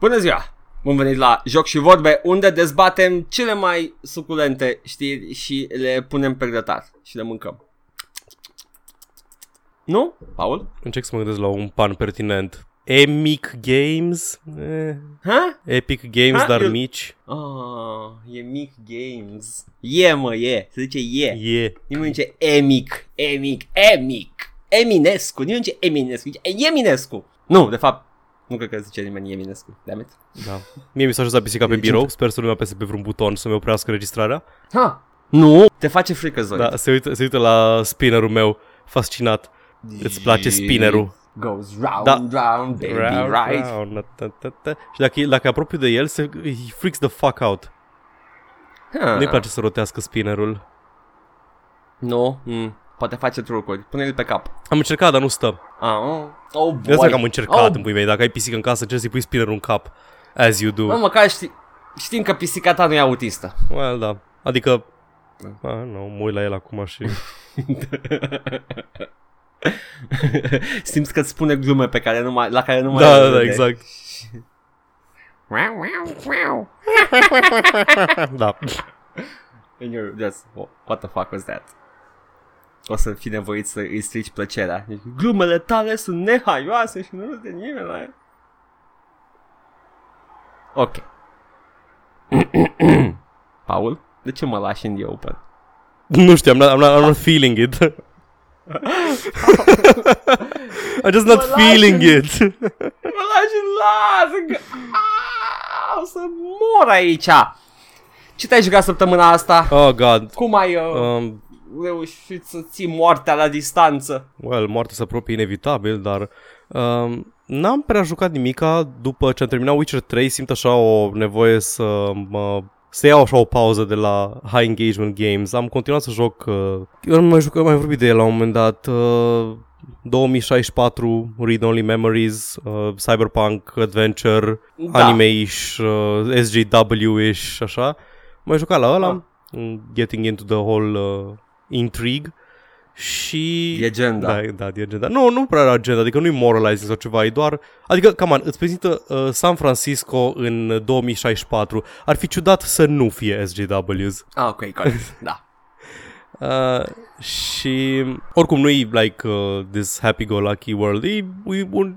Bună ziua! Bun venit la Joc și Vorbe, unde dezbatem cele mai suculente știri și le punem pe grătar și le mâncăm. Nu, Paul? Încerc să mă gândesc la un pan pertinent. Emic Games? Eh, Ha? Epic Games, Ha? dar Eu- mici. Ah, e Mic Games. E, mă, e. Se zice e. E. Nimeni nu zice Emic, Emic, Emic. Eminescu, nimeni nu zice Eminescu, zice Eminescu. Nu, de fapt, nu cred că zice nimeni Eminescu. Damn it. Da. Mie mi s-a ajuns pisica pe E birou, cine? sper să nu mai apese pe vreun buton să-mi oprească înregistrarea. Ha. Nu, te face frică, Zoe. Da, se uită, se uită la spinnerul meu, fascinat. Îți place spinnerul. Goes round, Da. round, baby, Round, right? round, ta, ta, ta, ta. Și dacă, e- dacă e apropiu de el, se, he freaks the fuck out. Ha. Nu-i place să rotească spinnerul. Nu, mm, poate face trucuri. Pune-l pe cap. Am încercat, dar nu stă. Ah, oh, oh De asta boy. că am încercat oh, în pui mei. Dacă ai pisică în casă, încerci să-i pui spinnerul în cap. As you do. Mă, măcar ști, știm că pisica ta nu e autistă. Well, da. Adică, ah, nu, mă uit la el acum și... Simți că îți spune glume pe care nu mai, la care nu mai da, da, râde. da, exact. da. And you're just, what the fuck was that? O să fii nevoit să îi strici plăcerea. Deci, Glumele tale sunt nehaioase și nu râde nimeni la ele. Ok. Paul, de ce mă lași în the open? Nu știu, I'm not, I'm not, I'm not feeling it. I'm just not Mă feeling lași it. Mă lași în las! că- Aaa, O să mor aici! Ce te-ai jucat săptămâna asta? Oh, God. Cum ai uh, Um, reușit să ții moartea la distanță? well, moartea se apropie inevitabil, dar um, n-am prea jucat nimica. După ce am terminat Witcher 3, simt așa o nevoie să mă să iau așa o pauză de la High Engagement Games. Am continuat să joc, uh, eu am mai, jucat, am mai vorbit de el la un moment dat, uh, 2064, Read Only Memories, uh, Cyberpunk Adventure, Da. anime-ish, uh, SJW-ish, așa. M-am jucat la ăla, Ah. mm, getting into the whole uh, intrigue și... Legenda. Da, da, e agenda. Nu, nu prea era agenda, adică nu-i moralizing sau ceva, e doar... Adică, cam îți prezintă uh, San Francisco în 2064. Ar fi ciudat să nu fie SJWs. Ah, ok, corect. Da. Uh, și oricum nu e like uh, this happy-go-lucky world. E, e un,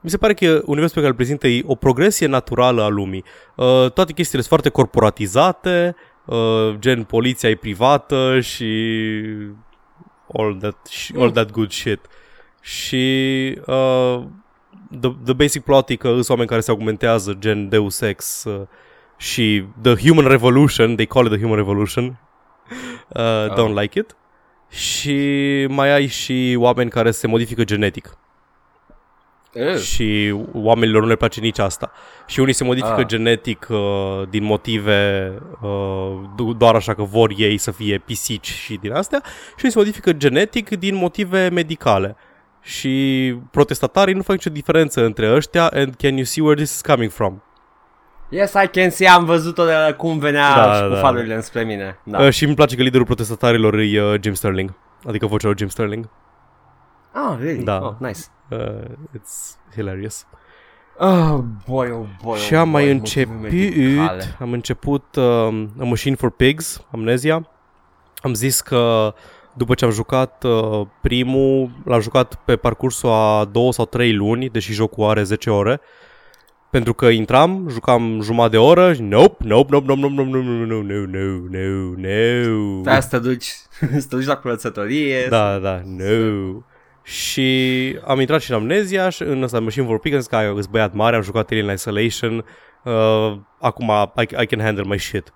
mi se pare că universul pe care îl prezintă e o progresie naturală a lumii. Uh, toate chestiile sunt foarte corporatizate, uh, gen poliția e privată și all that, sh- all that good shit. Și uh, the, the basic plot e că sunt oameni care se augmentează, gen Deus Ex uh, și The Human Revolution, they call it the Human Revolution, uh, don't Oh. like it. Și mai ai și oameni care se modifică genetic Uh, și oamenilor nu le place nici asta. Și unii se modifică Ah. genetic uh, din motive uh, do- doar așa că vor ei să fie pisici și din astea și unii se modifică genetic din motive medicale. Și protestatarii nu fac nicio diferență între ăștia and can you see where this is coming from? yes, I can see, am văzut-o de la cum venea Da, și cu da, farurile înspre mine. Da. Uh, și îmi place că liderul protestatarilor e uh, Jim Sterling. Adică vocea lui Jim Sterling. ah, really? da. Oh, nice. Uh, it's hilarious. Oh, boy, oh, boy, Și oh, am mai boy, început, motive medicale. am început um, A Machine for Pigs, Amnesia. Am zis că după ce am jucat uh, primul, l-am jucat pe parcursul a două sau trei luni, deși jocul are 10 ore. Pentru că intram, jucam jumătate de oră și nope, nope, nope, nope, nope, nope, nope, nope, nope, nope, nope, no. Da, să te duci, să te duci la curățătorie. Da, da, no. Și am intrat și în Amnesia și în ăsta Machine for Pigs, am zis că eu sunt băiat mare, am jucat Alien Isolation, uh, acum I, I can handle my shit.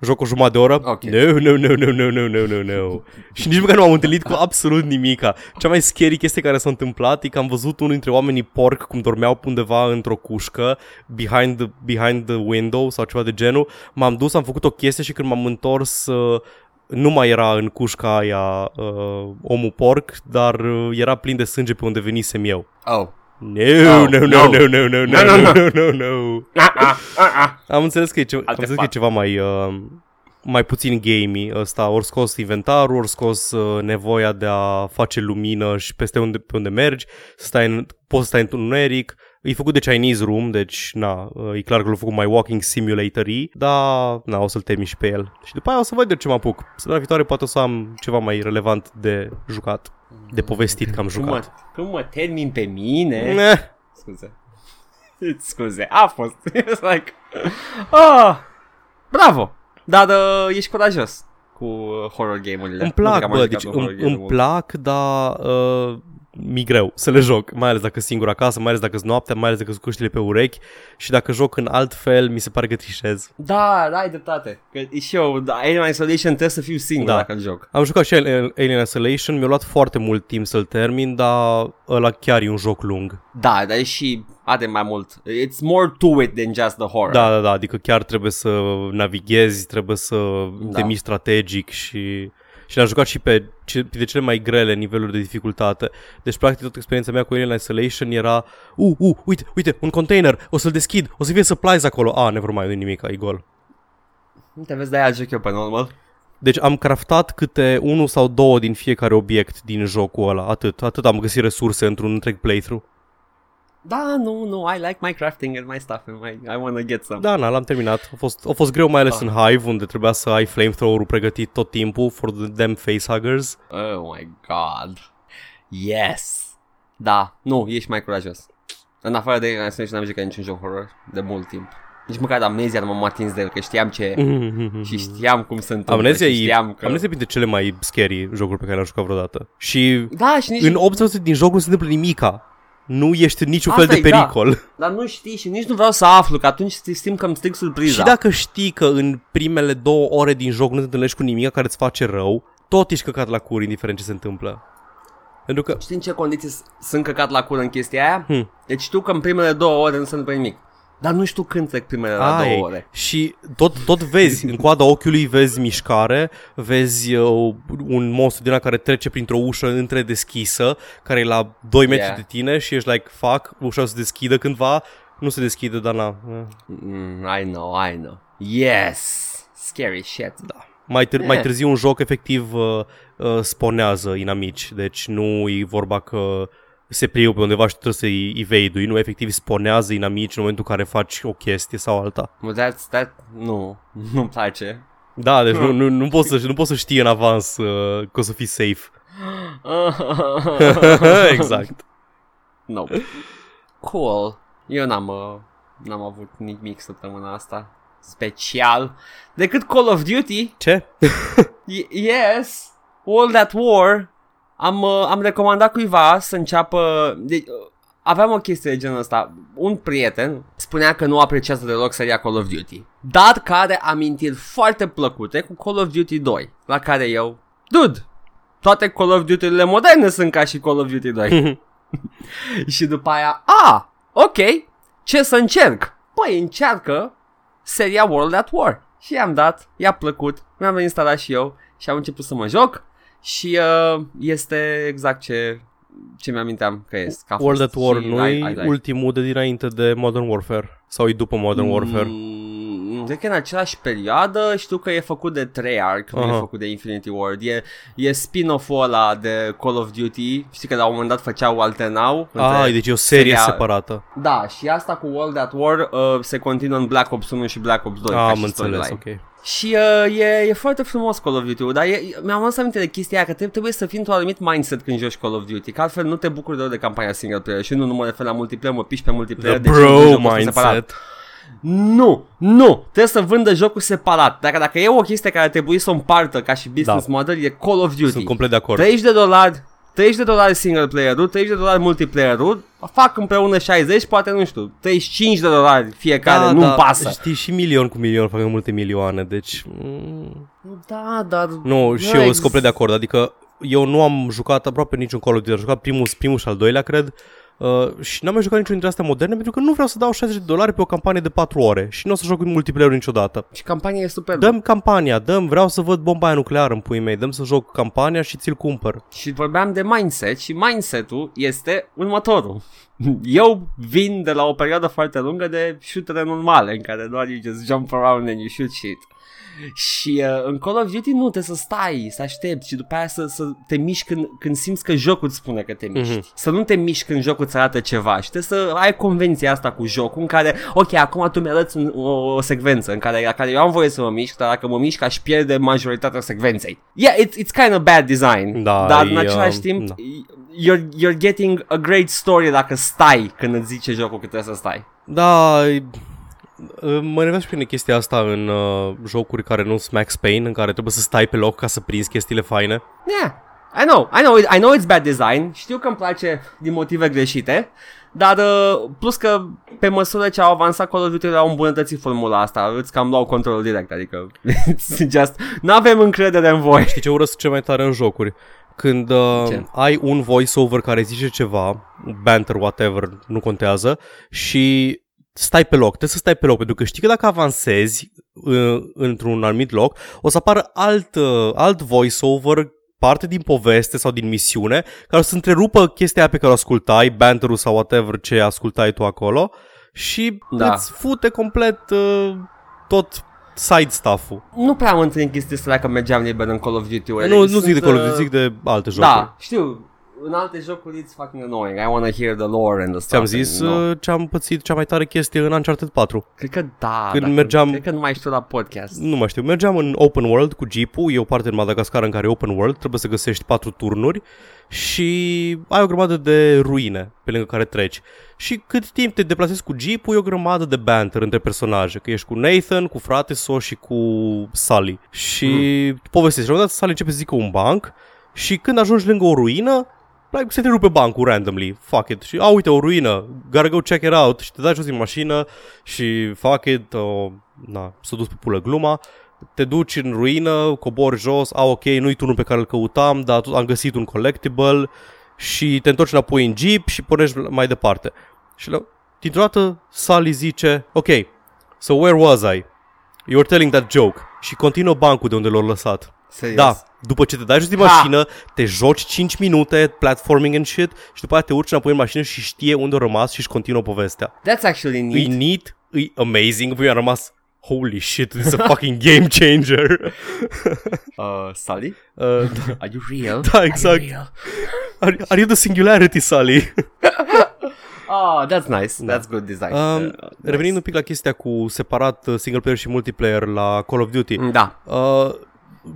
Joc o jumătate de oră? Ok. No, no, no, no, no, no, no, no, no. și nici măcar nu m-am întâlnit cu absolut nimica. Cea mai scary chestie care s-a întâmplat e că am văzut unul dintre oamenii porc cum dormeau undeva într-o cușcă behind the, behind the window sau ceva de genul. M-am dus, am făcut o chestie și când m-am întors uh, nu mai era în cușca aia uh, omul porc, dar uh, era plin de sânge pe unde venisem eu. Oh. No, Oh, no, no, no. no, no, no, no, No, no, no, no. no, no, no. Ah, ah, ah, ah. Am înțeles că e, ce- am Alte înțeles că e fac. ceva mai, uh, mai puțin gamey ăsta. Ori scos inventarul, ori scos uh, nevoia de a face lumină și peste unde, pe unde mergi, să stai în, poți să stai în întuneric. E făcut de Chinese Room, deci na, e clar că l-a făcut mai Walking simulator dar na, o să-l termin și pe el. Și după aia o să văd de ce mă apuc. Săptămâna viitoare poate o să am ceva mai relevant de jucat, de povestit că am Cum mă, jucat. cum mă termin pe mine? Eh, Scuze. Scuze, a fost. It's like... Ah, bravo! Dar uh, ești curajos cu uh, horror game-urile. Îmi Nu cred plac, că am mai bă, jucat deci un horror îmi, game îmi mult. plac, dar uh, mi greu să le joc, mai ales dacă sunt singur acasă, mai ales dacă sunt noaptea, mai ales dacă sunt cuștile pe urechi și dacă joc în alt fel, mi se pare că trișez. Da, da, ai dreptate. Că e și eu, da, Alien Isolation trebuie să fiu singur Da. dacă îl joc. Am jucat și Alien Alien Isolation, mi-a luat foarte mult timp să-l termin, dar ăla chiar e un joc lung. Da, dar e și are mai mult. It's more to it than just the horror. Da, da, da, adică chiar trebuie să navighezi, trebuie să Da. te miști strategic și... Și l-am jucat și pe ce- de cele mai grele niveluri de dificultate. Deci, practic, toată experiența mea cu Alien Isolation era Uh, uh, uite, uite, un container, o să-l deschid, o să fie supplies acolo. Ah, never mind, nu nimic, e gol. Nu te vezi, de-aia joc eu pe normal. Deci am craftat câte unul sau două din fiecare obiect din jocul ăla, atât. Atât am găsit resurse într-un întreg playthrough. Da, nu, nu, I like my crafting and my stuff and my, I wanna get some. Da, na, l-am terminat. A fost, a fost greu mai ales Ah. în Hive, unde trebuia să ai flamethrower-ul pregătit tot timpul for the damn facehuggers. Oh my god. Yes. Da, nu, ești mai curajos. În afară de Alien Isolation n-am jucat niciun joc horror de mult timp. Nici măcar Amnesia nu m-am atins de el, că știam ce și știam cum se întâmplă Amnesia și e, știam că... Amnesia e printre cele mai scary jocuri pe care le-am jucat vreodată. Și Da, și nici... în 80% din joc nu se întâmplă nimica. Nu ești în niciun Asta fel de e, da. pericol. Dar nu știi și nici nu vreau să aflu, că atunci simt că îmi stric surpriza. Și dacă știi că în primele două ore din joc nu te întâlnești cu nimic care îți face rău, tot ești căcat la cur, indiferent ce se întâmplă. Pentru că Știi în ce condiții s- sunt căcat la cură în chestia aia? Hmm. Deci știu că în primele două ore nu se întâmplă nimic. Dar nu știu când trec primele la Ai, două ore. Și tot, tot vezi, în coada ochiului vezi mișcare, vezi uh, un monstru din ăla care trece printr-o ușă între deschisă, care e la 2 metri Yeah. de tine și ești like, fuck, ușa o să se deschidă cândva, nu se deschide, dar na. eh. Mm, I know, I know. Yes! Scary shit. Da. Mai, târ- mai Eh. târziu un joc efectiv uh, uh, sponează inamici, deci nu e vorba că se plie pe undeva și trebuie să-i evade nu efectiv sponează inamici în momentul în care faci o chestie sau alta. Well, that's, that, nu, nu-mi place. Da, deci nu, nu, nu, poți să, nu poți să știi în avans uh, că o să fii safe. exact. no. Cool. Eu n-am, uh, n-am avut nimic săptămâna asta special decât Call of Duty. Ce? Y- yes, World at War. Am, uh, am recomandat cuiva să înceapă... De, uh, aveam o chestie de genul ăsta. Un prieten spunea că nu apreciază deloc seria Call of Duty. Dar care amintiri foarte plăcute cu Call of Duty 2. La care eu... Dude, toate Call of Duty-urile moderne sunt ca și Call of Duty 2. și după aia, a, ok, ce să încerc? Păi încearcă seria World at War. Și i-am dat, i-a plăcut, mi-am instalat și eu și am început să mă joc și uh, este exact ce, ce mi-aminteam că este. Că a World fost at War și nu I- e I like. ultimul de dinainte de Modern Warfare? Sau e după Modern Warfare? Mm, cred că în aceeași perioadă știu că e făcut de Treyarch, nu e Aha. făcut de Infinity Ward. E, e spin-off-ul ăla de Call of Duty. Știi că la un moment dat făceau alternau. Ah, între deci e o serie seria- separată. Da, și asta cu World at War uh, se continuă în Black Ops 1 și Black Ops 2. Ah, ca am și înțeles, storyline. ok. Și uh, e, e foarte frumos Call of Duty-ul, dar e, mi-am adus aminte de chestia aia că trebuie, trebuie să fii într-un anumit mindset când joci Call of Duty, că altfel nu te bucuri deloc de campania single player și nu, nu mă refer la multiplayer, mă piși pe multiplayer. The deci nu bro vând jocul ăsta separat. mindset. Nu, nu, trebuie să vândă jocul separat. Dacă, dacă e o chestie care ar trebui să o împartă ca și business Da. model, e Call of Duty. Sunt complet de acord. 30 de dolari 30 de dolari single player-ul, 30 de dolari multiplayer-ul, fac împreună 60, poate nu știu, 35 de dolari fiecare, Da, nu-mi da, pasă. Știi, și milion cu milion fac multe milioane, deci... mm, Da, dar... Nu, și eu sunt complet de acord, adică eu nu am jucat aproape niciun Call of Duty, am jucat primul, primul și al doilea, cred, uh, și n-am mai jucat niciunul dintre astea moderne pentru că nu vreau să dau 60 de dolari pe o campanie de 4 ore și nu o să joc în multiplayer niciodată. Și campania e super. Dăm campania, dăm, vreau să văd bomba aia nucleară în puii mei, dăm să joc campania și ți-l cumpăr. Și vorbeam de mindset și mindset-ul este următorul. Eu vin de la o perioadă foarte lungă de shootere normale în care doar you just jump around and you shoot shit. Și uh, în Call of Duty nu, trebuie să stai, să aștepți și după aia să, să te miști când, când simți că jocul îți spune că te miști. Mm-hmm. Să nu te miști când jocul îți arată ceva și trebuie să ai convenția asta cu jocul în care, ok, acum tu mi-arăți un, o, o secvență în care, la care eu am voie să mă mișc, dar dacă mă mișc aș pierde majoritatea secvenței. Yeah, it's, it's kind of bad design, Da, dar e, în același um, timp da. you're, you're getting a great story dacă stai când îți zice jocul că trebuie să stai. Da, e- mă enervează și pe mine chestia asta în uh, jocuri care nu sunt Max Payne, în care trebuie să stai pe loc ca să prinzi chestiile faine. Yeah, I know, I know, it- I know it's bad design, știu că îmi place din motive greșite, dar uh, plus că pe măsură ce au avansat Call of Duty au îmbunătățit formula asta, îți cam luau controlul direct, adică it's just, nu avem încredere în voi. Știi ce urăsc cel mai tare în jocuri? Când uh, Ce? ai un voiceover care zice ceva, banter, whatever, nu contează, și stai pe loc, trebuie să stai pe loc, pentru că știi că dacă avansezi uh, într-un anumit loc, o să apară alt, uh, alt voiceover parte din poveste sau din misiune care o să întrerupă chestia aia pe care o ascultai, banterul sau whatever ce ascultai tu acolo și Da. îți fute complet uh, tot side stuff-ul. Nu prea am întâlnit chestia asta dacă mergeam liber în Call of Duty. Nu, nu zic de Call of Duty, zic de alte jocuri. Da, știu, în alte jocuri it's fucking annoying, I wanna hear the lore and the stuff. Ți-am zis and, no. uh, ce am pățit cea mai tare chestie în Uncharted 4. Cred că da, Când dacă- mergeam- Cred că nu mai știu la podcast. Nu mai știu, mergeam în open world cu jeep-ul, e o parte în Madagascar în care e open world, trebuie să găsești patru turnuri și ai o grămadă de ruine pe lângă care treci. Și cât timp te deplasezi cu jeep-ul, e o grămadă de banter între personaje, că ești cu Nathan, cu frate său și cu Sully. Și mm. povestești, la un moment dat Sully începe să zică un banc și când ajungi lângă o ruină, like, se te rupe bancul randomly, fuck it, și a, uite, o ruină, gotta go check it out, și te dai jos din mașină și fuck it, o, na, s-a dus pe pulă gluma, te duci în ruină, cobori jos, a, ok, nu-i turnul pe care îl căutam, dar tot am găsit un collectible și te întorci înapoi în jeep și pornești mai departe. Și la, dintr-o dată Sally zice, ok, so where was I? You were telling that joke. Și continuă bancul de unde l-au lăsat. Serios. Da, după ce te dai jos din Ha! mașină, te joci 5 minute, platforming and shit, și după aia te urci înapoi în mașină și știe unde a rămas și își continuă povestea. That's actually E neat. neat, e amazing, voi am rămas Holy shit, this is a fucking game changer. Uh, Sully? Uh, Are you real? Da, exact. Are you real? are, are you the singularity, Sally? Oh, that's nice. That's good design. Um, Uh, revenind un pic la chestia cu separat uh, single player și multiplayer la Call of Duty. Da. Uh,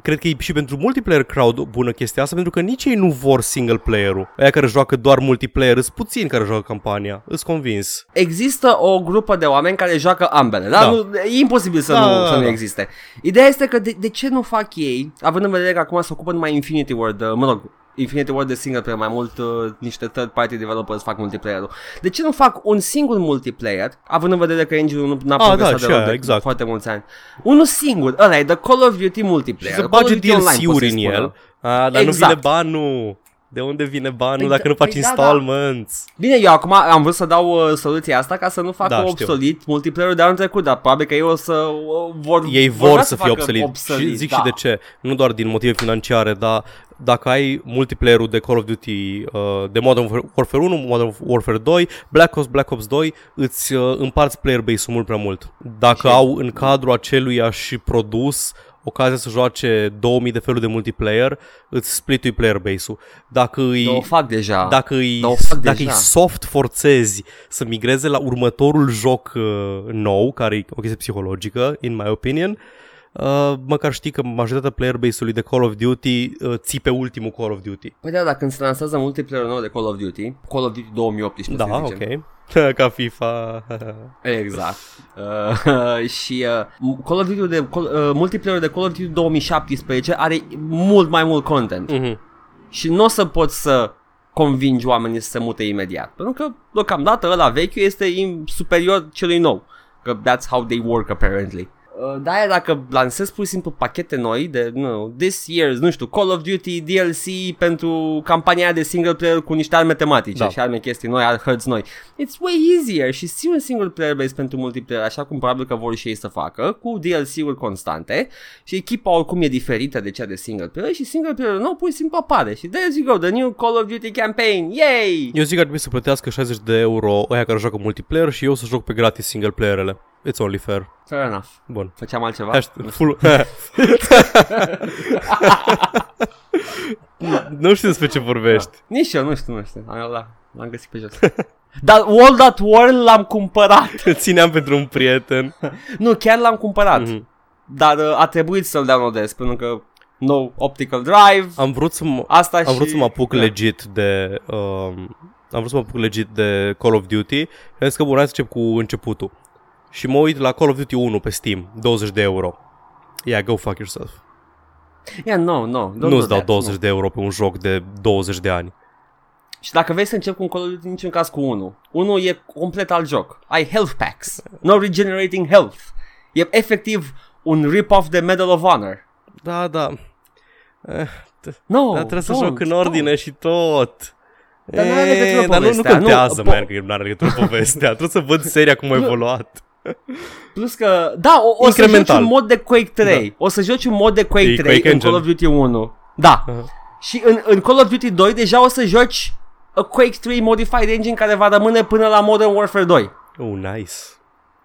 cred că e și pentru multiplayer crowd bună chestia asta, pentru că nici ei nu vor single player-ul. Aia care joacă doar multiplayer, sunt puțini care joacă campania, îs convins. Există o grupă de oameni care joacă ambele, da? Da. Nu, e imposibil să, Da, nu, da, să nu da. existe. Ideea este că de, de ce nu fac ei, având în vedere că acum se ocupă numai Infinity Ward, uh, mă rog, Infinity Ward de single player, mai mult uh, niște third party developers fac multiplayer-ul. De ce nu fac un singur multiplayer, având în vedere că engine-ul nu n-a Ah, progresat da, și deloc aia, de exact. foarte mulți ani? Unul singur, ăla e The Call of Duty multiplayer. Și să Call of bage Duty Online, pot DLC-uri să-i în spun. el. A, dar Exact. nu vine banul. De unde vine banul Păi dacă da- nu faci păi da, da. installments? Bine, eu acum am vrut să dau uh, soluția asta ca să nu facă Da, da, știu. obsolit multiplayer-ul de anul trecut, dar probabil că ei o să uh, vor Ei vor vrea să fie facă obsolit. obsolit Și zic da. și de ce. Nu doar din motive financiare, dar dacă ai multiplayer-ul de Call of Duty, uh, de Modern Warfare 1, Modern Warfare 2, Black Ops, Black Ops 2, îți uh, împarți player base-ul mult prea mult. Dacă Și- au în cadrul aceluiași produs ocazia să joace 2000 de feluri de multiplayer, îți splitui player base-ul. Dacă îi, Dar o fac deja. dacă îi, Dar o fac dacă deja. îi soft forțezi să migreze la următorul joc uh, nou, care e o chestie psihologică, in my opinion, uh, măcar știi că majoritatea player base-ului de Call of Duty uh, ții pe ultimul Call of Duty. Păi da, dacă când se lansează multiplayer nou de Call of Duty, Call of Duty 2018, Da, să zicem. ok. Ca FIFA. Exact. Uh, și uh, Call of Duty de Call, uh, multiplayer de Call of Duty 2017 are mult mai mult content. Mhm. Și nu o să poți să convingi oamenii să se mute imediat. Pentru că, deocamdată, ăla vechi este im- superior celui nou. Că that's how they work apparently. Uh, da, dacă lansez pur și simplu pachete noi de, nu, this year's, nu știu, Call of Duty DLC pentru campania de single player cu niște arme tematice Da. și arme chestii noi, hărți noi. It's way easier și ții un single player base pentru multiplayer, așa cum probabil că vor și ei să facă, cu DLC-uri constante și echipa oricum e diferită de cea de single player și single player nou pur și simplu apare și there you go, the new Call of Duty campaign, yay! Eu zic că ar trebui să plătească 60 de euro ăia care joacă multiplayer și eu să joc pe gratis single playerele. It's only fair. Fair enough. Bun. Făceam altceva? Hasht- full... nu știu despre ce vorbești. Nici eu, nu știu, nu știu. Am, la, l-am găsit pe jos. Dar World at War l-am cumpărat. Îl țineam pentru un prieten. nu, chiar l-am cumpărat. Mhm. Dar uh, a trebuit să-l downloadez pentru că no optical drive. Am vrut să mă, Asta am și... vrut să mă apuc Da. legit de... Um, am vrut să mă apuc legit de Call of Duty. Și am zis că bun, hai să încep cu începutul. Și mă uit la Call of Duty 1 pe Steam, 20 de euro. Yeah, go fuck yourself. Yeah, no, no. don't do Nu-ți dau that, 20 nu. de euro pe un joc de 20 de ani. Și dacă vrei să încep cu un Call of Duty, niciun caz cu unul. Unul e complet alt joc. Ai health packs. No regenerating health. E efectiv un rip-off de Medal of Honor. Da, da. Eh, No, Dar trebuie să don't, joc în ordine și tot. Dar n-are legătură Eh, dar nu, nu povestea, nu, contează, po- man, că nu are legătură cu povestea. Trebuie să văd seria cum a evoluat. Plus că, da, o, o să joci Incremental. un mod de Quake 3. Da. O să joci un mod de Quake E 3 Quake în Engine. Call of Duty 1. Da. Aha. Și în, în Call of Duty 2 deja o să joci a Quake 3 Modified Engine care va rămâne până la Modern Warfare 2. Oh, nice.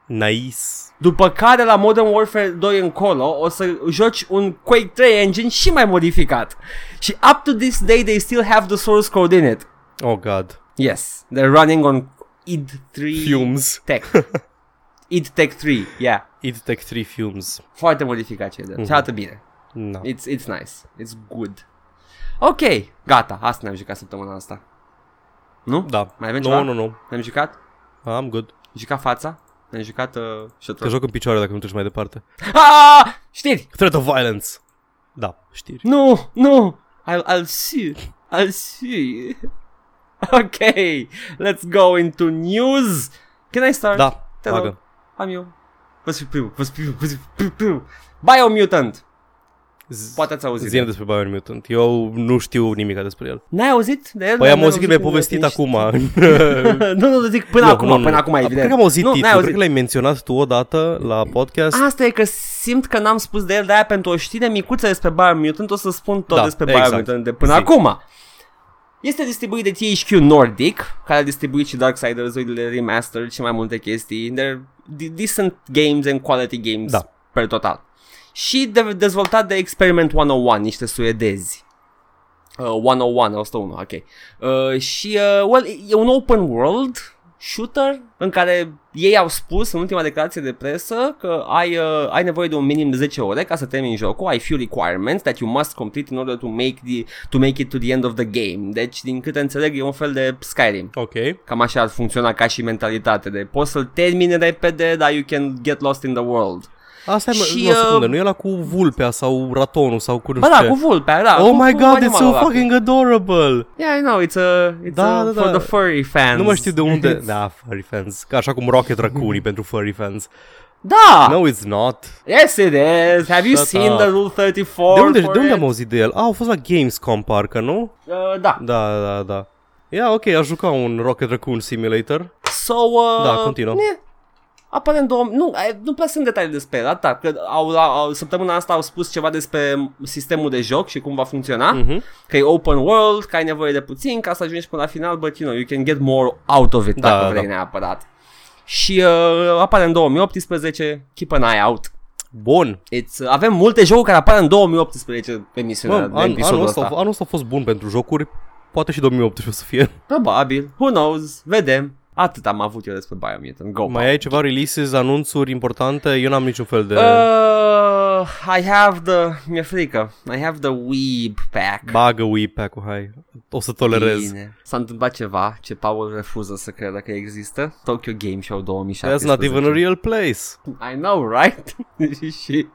Nice. După care la Modern Warfare 2 încolo o să joci un Quake 3 engine și mai modificat. Și up to this day they still have the source code in it. Oh, God. Yes, they're running on id 3 Fumes. Tech. id Tech 3, yeah. It Tech 3 Fumes. Foarte modificat ce de. Mhm. Și arată bine. No. It's, it's nice. It's good. Ok, gata. Asta ne-am jucat săptămâna asta. Nu? Da. Mai avem Nu, ceva? nu, nu. Ne-am jucat? I'm good. Jucat fața? Ne-am jucat uh, și Te joc în picioare dacă nu treci mai departe. Ah! Știri! Threat of violence. Da, știri. Nu, nu! I'll, I'll see. I'll see. Ok, let's go into news. Can I start? Da, Te rog. bagă. Am eu. Vă fiu primul, vă fiu primul, vă fiu primul. Biomutant. Z- Poate ați auzit. Zi-mi despre Biomutant. Eu nu știu nimic despre el. N-ai auzit de el? Păi N-ai am auzit că mi-ai cum povestit ești? acum. nu, nu, zic până Nu, acum, nu, nu. până acum, evident. Cred că am auzit nu, titlul, n-ai cred auzit. că l-ai menționat tu odată la podcast. Asta e că simt că n-am spus de el, de-aia pentru o știre micuță despre Biomutant o să spun tot Da, despre exact. Biomutant de până Zi. acum. Este distribuit de THQ Nordic, care a distribuit și Darksiders-urile remastered și mai multe chestii. They're de- decent games and quality games Da. per total. Și de- dezvoltat de Experiment 101, niște suedezi. Uh, 101, 101, ok. Uh, și, uh, well, e un open world shooter în care ei au spus în ultima declarație de presă că ai, uh, ai nevoie de un minim de 10 ore ca să termini jocul, ai few requirements that you must complete in order to make, the, to make it to the end of the game. Deci, din câte înțeleg, e un fel de Skyrim. Ok. Cam așa ar funcționa ca și mentalitate de poți să-l termini repede, dar you can get lost in the world. Asta e, Și, nu, o secundă, uh, nu e la cu vulpea sau ratonul sau cu nu Bă, știu da, ce. cu vulpea, da. Oh cu, my cu god, it's animalul so ăla, cu- fucking adorable! Yeah, I know, it's a, it's Da, a, da, for da. the furry fans. Nu mai știu de unde... da, furry fans. Ca așa cum Rocket Raccoon pentru furry fans. Da! No, it's not. Yes, it is. Have you Shut seen up. the Rule 34 De unde, for de unde it? am auzit de el? Ah, au fost la Gamescom, parcă, nu? Uh, da. Da, da, da. Ia, ok, a jucat un Rocket Raccoon Simulator. So, uh, Da, continuă. Ne, apare în două... Nu, eh, nu prea sunt detalii despre el, atâta, că au, au, săptămâna asta au spus ceva despre sistemul de joc și cum va funcționa, Mhm. că e open world, că ai nevoie de puțin ca să ajungi până la final, but you know, you can get more out of it Da, dacă da. vrei neapărat. Și uh, apare în 2018, keep an eye out. Bun. It's, uh, avem multe jocuri care apar în 2018 pe emisiunea Bă, de an, episodul anul, ăsta. ăsta, anul ăsta a fost bun pentru jocuri. Poate și 2018 o să fie. Probabil, who knows, vedem. Atât am avut eu despre Biomutant. Go, Mai ai ceva releases, anunțuri importante? Eu n-am niciun fel de... Uh, I have the... Mi-e frică. I have the Weeb pack. Bagă Wii pack-ul, hai. O să tolerez. Bine. S-a întâmplat ceva ce Paul refuză să creadă că există. Tokyo Game Show That's 2017. not even a real place. I know, right? și...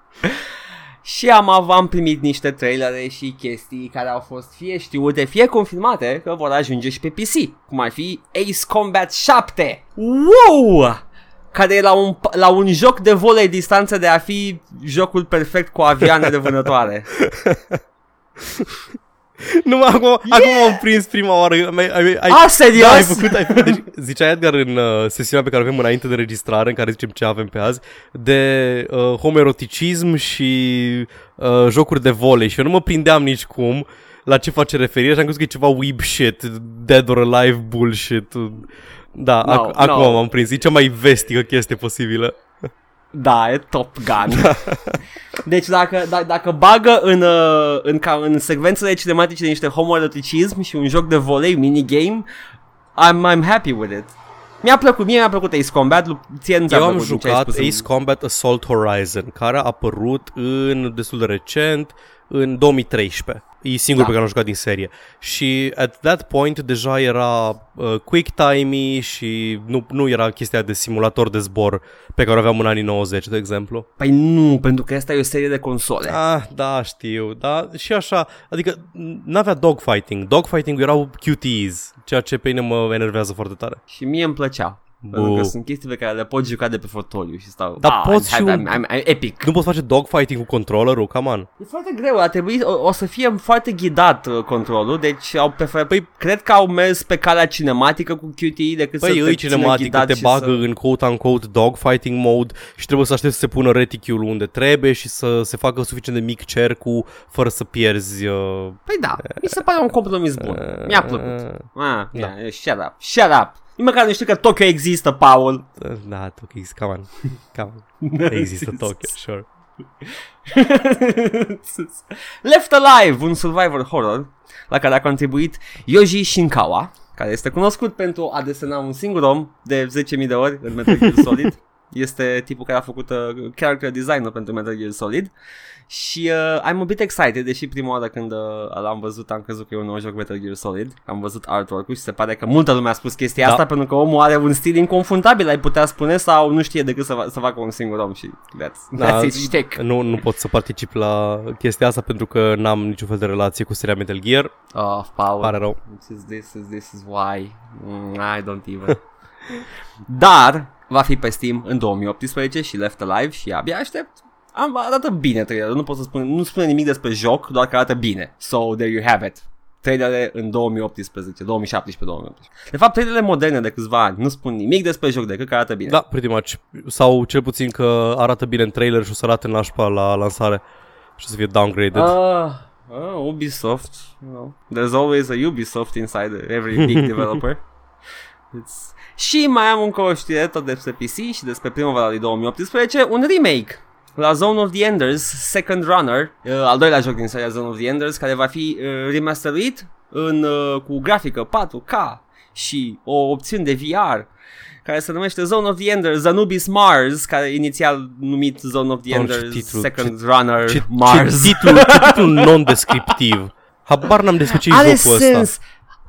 Și am, av- am primit niște trailere și chestii care au fost fie știute, fie confirmate că vor ajunge și pe PC, cum ar fi Ace Combat 7. Wow! care e la un, la un joc de volei distanță de a fi jocul perfect cu avioane de vânătoare. Nu, mă, acum, yeah! acum am prins prima oară. Ai, ai, ai, Ah, serios? Da, ai făcut, ai făcut. Deci, zicea Edgar în uh, sesiunea pe care o avem înainte de registrare, în care zicem ce avem pe azi, de uh, homeroticism și uh, jocuri de volei și eu nu mă prindeam nici cum la ce face referire și am crezut că e ceva weeb shit, dead or alive bullshit. Da, No, ac- acum no. m-am prins. E cea mai vestică chestie posibilă. Da, e Top Gun. deci dacă, da, dacă bagă în, uh, în, ca, în secvențele cinematice niște homoeroticism și un joc de volei, minigame, I'm, I'm happy with it. Mi-a plăcut, mie mi-a plăcut Ace Combat, lu- ție nu ți-a Eu am plăcut, din ce ai jucat spus în- Ace Combat Assault Horizon, care a apărut în destul de recent, în 2013. E singurul Da. pe care l-am jucat din serie. Și at that point deja era uh, quick time și nu, nu era chestia de simulator de zbor pe care o aveam în anii 90, de exemplu. Păi nu, pentru că asta e o serie de console. Ah, da, știu, da, și așa, adică n-avea dogfighting. Dogfighting erau QTEs, ceea ce pe mine mă enervează foarte tare. Și mie îmi plăcea. Pentru Bu. că sunt chestii pe care le pot juca de pe fotoliu și stau, Dar ah, poți I'm, și I'm, un- I'm, I'm, epic. Nu poți face dogfighting cu controllerul, come on. E foarte greu, a trebuit, o, o să fie foarte ghidat uh, controlul, deci au preferat, Păi- păi, cred că au mers pe calea cinematică cu QTE decât să Păi te îi țină cinematică, ghidat te și bagă să... în quote-unquote dogfighting mode și trebuie să aștepți să se pună reticule unde trebuie și să se facă suficient de mic cercul fără să pierzi... Uh... Păi da, mi se pare un compromis bun, mi-a plăcut. Ah, Da. yeah, shut up, shut up. Nici măcar nu știu că Tokyo există, Paul. Da, Tokyo, come on, come on. Există Tokyo, sure. Left Alive, un survivor horror la care a contribuit Yoji Shinkawa, care este cunoscut pentru a desena un singur om de 10.000 de ori în Metal Gear Solid. Este tipul care a făcut uh, character design pentru Metal Gear Solid și uh, I'm a bit excited, deși prima oară când uh, l-am văzut am crezut că e un nou joc Metal Gear Solid. Am văzut artwork-ul și se pare că multă lume a spus chestia Da. asta pentru că omul are un stil inconfundabil, ai putea spune, sau nu știe decât să, fa- să facă un singur om și that's, Da, that's its shtick. Nu, nu pot să particip la chestia asta pentru că n-am niciun fel de relație cu seria Metal Gear. Oh, Paul. Pare rău. This is, this is, this is why. Mm, I don't even. Dar va fi pe Steam în 2018 și Left Alive și abia aștept. Am, arată bine trailerul, nu pot să spun, nu spune nimic despre joc, doar că arată bine. So there you have it. Trailere în 2018, 2017, 2018. De fapt, trailerele moderne de câțiva ani nu spun nimic despre joc decât că arată bine. Da, pretty much. Sau cel puțin că arată bine în trailer și o să arate nașpa la lansare și o să fie downgraded. Uh, uh, Ubisoft, you know, there's always a Ubisoft inside every big developer. It's... Și mai am încă o știre tot despre PC și despre primăvara lui 2018, un remake la Zone of the Enders, Second Runner, uh, al doilea joc din seria Zone of the Enders, care va fi uh, remasterit în, uh, cu grafică 4K și o opțiune de VR care se numește Zone of the Enders, Anubis Mars, care e inițial numit Zone of the Doamne, ce Enders, titlu, Second Runner, ce, Mars. ce titlu, ce titlu non-descriptiv. Habar n-am despre ce e Are jocul ăsta.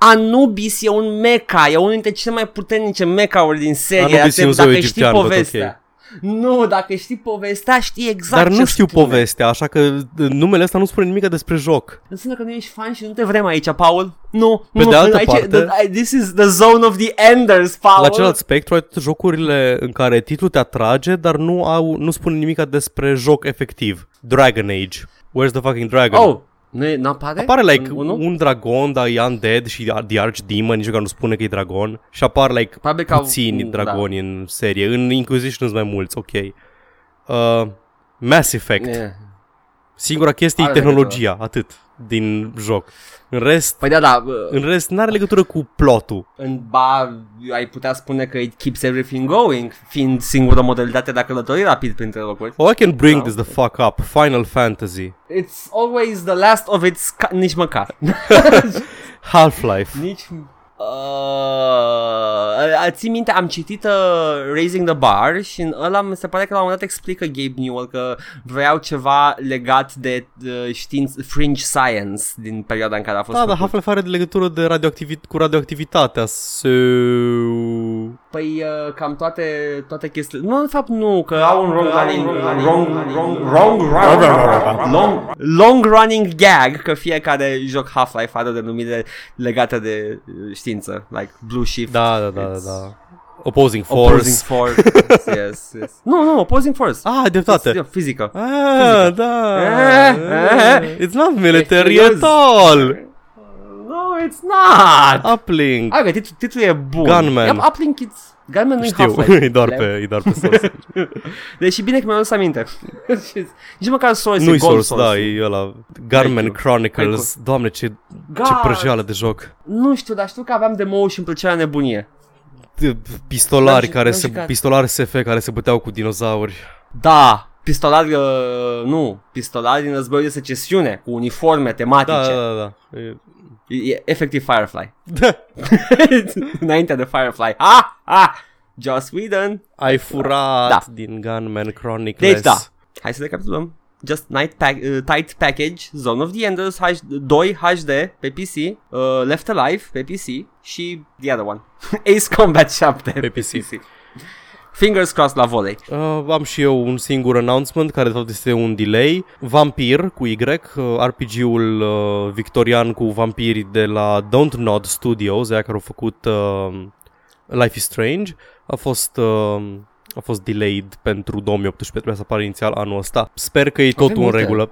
Sens. Anubis e un mecha, e unul dintre cele mai puternice mecha-uri din serie. Anubis e un dacă zeu știi egiptean, but povestea. Nu, dacă știi povestea, știi exact Dar ce nu știu spune. povestea, așa că uh, numele ăsta nu spune nimic despre joc. Înseamnă că nu ești fan și nu te vrem aici, Paul. Nu, Pe nu, de altă aici, parte- the, this is the zone of the enders, Paul. La celălalt spectru ai toate jocurile în care titlul te atrage, dar nu au nu spune nimic despre joc efectiv. Dragon Age. Where's the fucking dragon? Oh, nu e, n-apare? Apare like În unul? un dragon, dar e undead și The Archdemon, nici măcar nu spune că e dragon. Și apar like Probabil că au- puțini da. dragoni în serie. În Inquisition sunt mai mulți, ok. Uh, Mass Effect. Yeah. Singura chestie e Are tehnologia, atât, din joc. În rest, Păi da, da, în rest n-are legătură cu plotul. în ba ai putea spune că it keeps everything going, fiind singura modalitate de a călători rapid printre locuri. Oh, I can bring Da. this the fuck up. Final Fantasy. It's always the last of its ca- nici măcar. Half-Life. nici Uh, ții minte, am citit uh, Raising the Bar și în ăla mi se pare că la un moment dat explică Gabe Newell că vreau ceva legat de uh, știință, fringe science din perioada în care a fost Da, dar făcut. Half-Life are de legătură de radioactivi- cu radioactivitatea. So... Păi uh, cam toate, toate chestiile. Nu, de fapt nu, că au un long running, wrong, wrong, wrong, long, long running gag că fiecare joc Half-Life are o denumire legată de uh, știință, like Blue Shift. Da, da, da, da, It's- da. Opposing Force. Opposing force. yes, yes. Nu, nu, opposing force. Ah, dreptate. Este Fizică. Ah, da. Eh, eh. It's not military Serios? at all. No, it's not. Uplink. Hai, că titlul, titlul e bun. Gunman. Yep, Uplink it's... Gunman nu Știu, e doar pe, e doar pe source. Deci bine că mi-am adus aminte. Nici măcar Source Nu-i e Gold source, da, e ăla. Gunman Thank Chronicles. Doamne, ce, ce God. prăjeală de joc. Nu știu, dar știu că aveam demo și îmi plăcea nebunie. Pistolari N-am care jucat, se, n-am jucat. pistolari SF care se băteau cu dinozauri. Da, pistolari, uh, nu, pistolari din războiul de secesiune, cu uniforme tematice. Da, da, da. da. E- E, e efectiv Firefly. Da. Înainte de Firefly. Ah, ah, Joss Whedon. Ai furat Da. din Gunman Chronicles. Deci da, hai să recapitulăm. Just Night pack, uh, Tight Package, Zone of the Enders H- 2 HD pe PC, uh, Left Alive pe PC și the other one, Ace Combat 7 Pe PC. Fingers crossed la volei. Uh, am și eu un singur announcement care de fapt este un delay. Vampir cu Y, uh, RPG-ul uh, victorian cu vampiri de la Don't Nod Studios, aia care au făcut uh, Life is Strange, a fost uh, a fost delayed pentru 2018, trebuia să apară inițial anul ăsta. Sper că e totul în multe. regulă.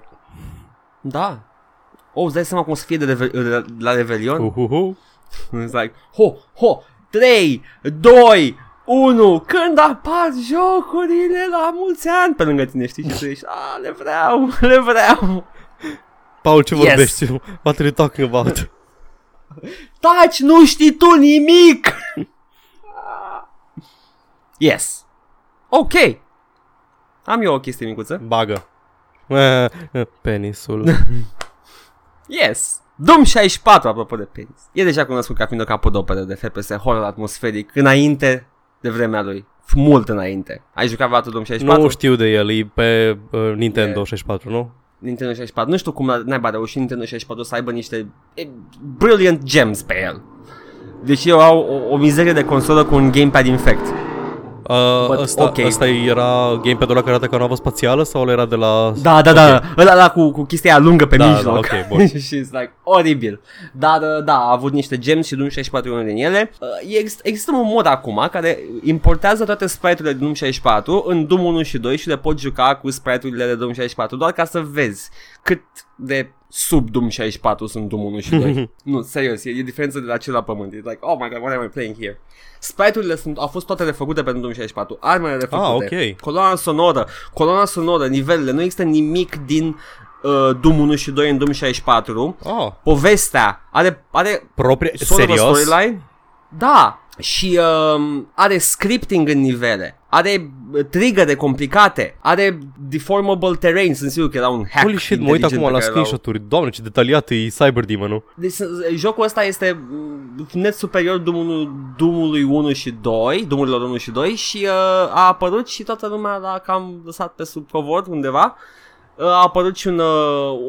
Da. Oh, îți dai seama cum o să fie de reve- de- la Revelion? Uhuhu. It's like, ho, ho, 3, 2, 1, când apar jocurile la mulți ani pe lângă tine, știi? Și tu ești, a, le vreau, le vreau. Paul, ce Yes. vorbești? What are you talking about? Taci, nu știi tu nimic! yes. Ok. Am eu o chestie micuță. Bagă. Eh, eh, Penisul. Yes. Doom 64, apropo de penis. E deja cunoscut ca fiind o capodoperă de FPS horror atmosferic înainte de vremea lui. Mult înainte. Ai jucat vreodată Doom 64? nu știu de el, e pe uh, Nintendo E- 64, nu? Nintendo 64. Nu știu cum n-ai ba reușit Nintendo 64 să aibă niște e, brilliant gems pe el. Deci eu au o, o mizerie de consolă cu un gamepad infect. Uh, But, ăsta, ok. ăsta era gamepad-ul ăla care arată ca o navă spațială sau ăla era de la... Da, da, da, ăla, ăla cu, cu chestia aia lungă pe Da, mijloc. da, ok, bun. și it's like oribil. Dar uh, da, a avut niște gems și Doom 64 e unul din ele. Uh, ex- există un mod acum care importează toate sprite-urile din Doom 64 în Doom 1 și 2 și le poți juca cu sprite-urile de Doom 64 doar ca să vezi cât de sub Doom 64 sunt Doom 1 și 2. nu, serios, e, e diferență de la cel la pământ. E like, oh my god, what am I playing here? Sprite-urile sunt, au fost toate refăcute pentru Doom 64, armele refăcute, Ah, ok. coloana sonoră, coloana sonoră, nivelele, nu există nimic din uh, Doom 1 și 2 în Doom 64. Oh, Povestea are, are proprie... sort of a Serios? storyline. Da, și um, are scripting în nivele, are uh, triggere complicate, are deformable terrain, sunt sigur că era un hack Holy shit, mă uit inteligent acum pe la care l-au- screenshot-uri. Doamne, ce detaliat e Cyber Demon-ul. deci, s- jocul ăsta este mm, net superior Doom-ului, Doom-ului 1 și 2, Doom-urilor 1 și 2 și uh, a apărut și toată lumea l-a cam lăsat pe sub covor undeva. Uh, a apărut și un uh,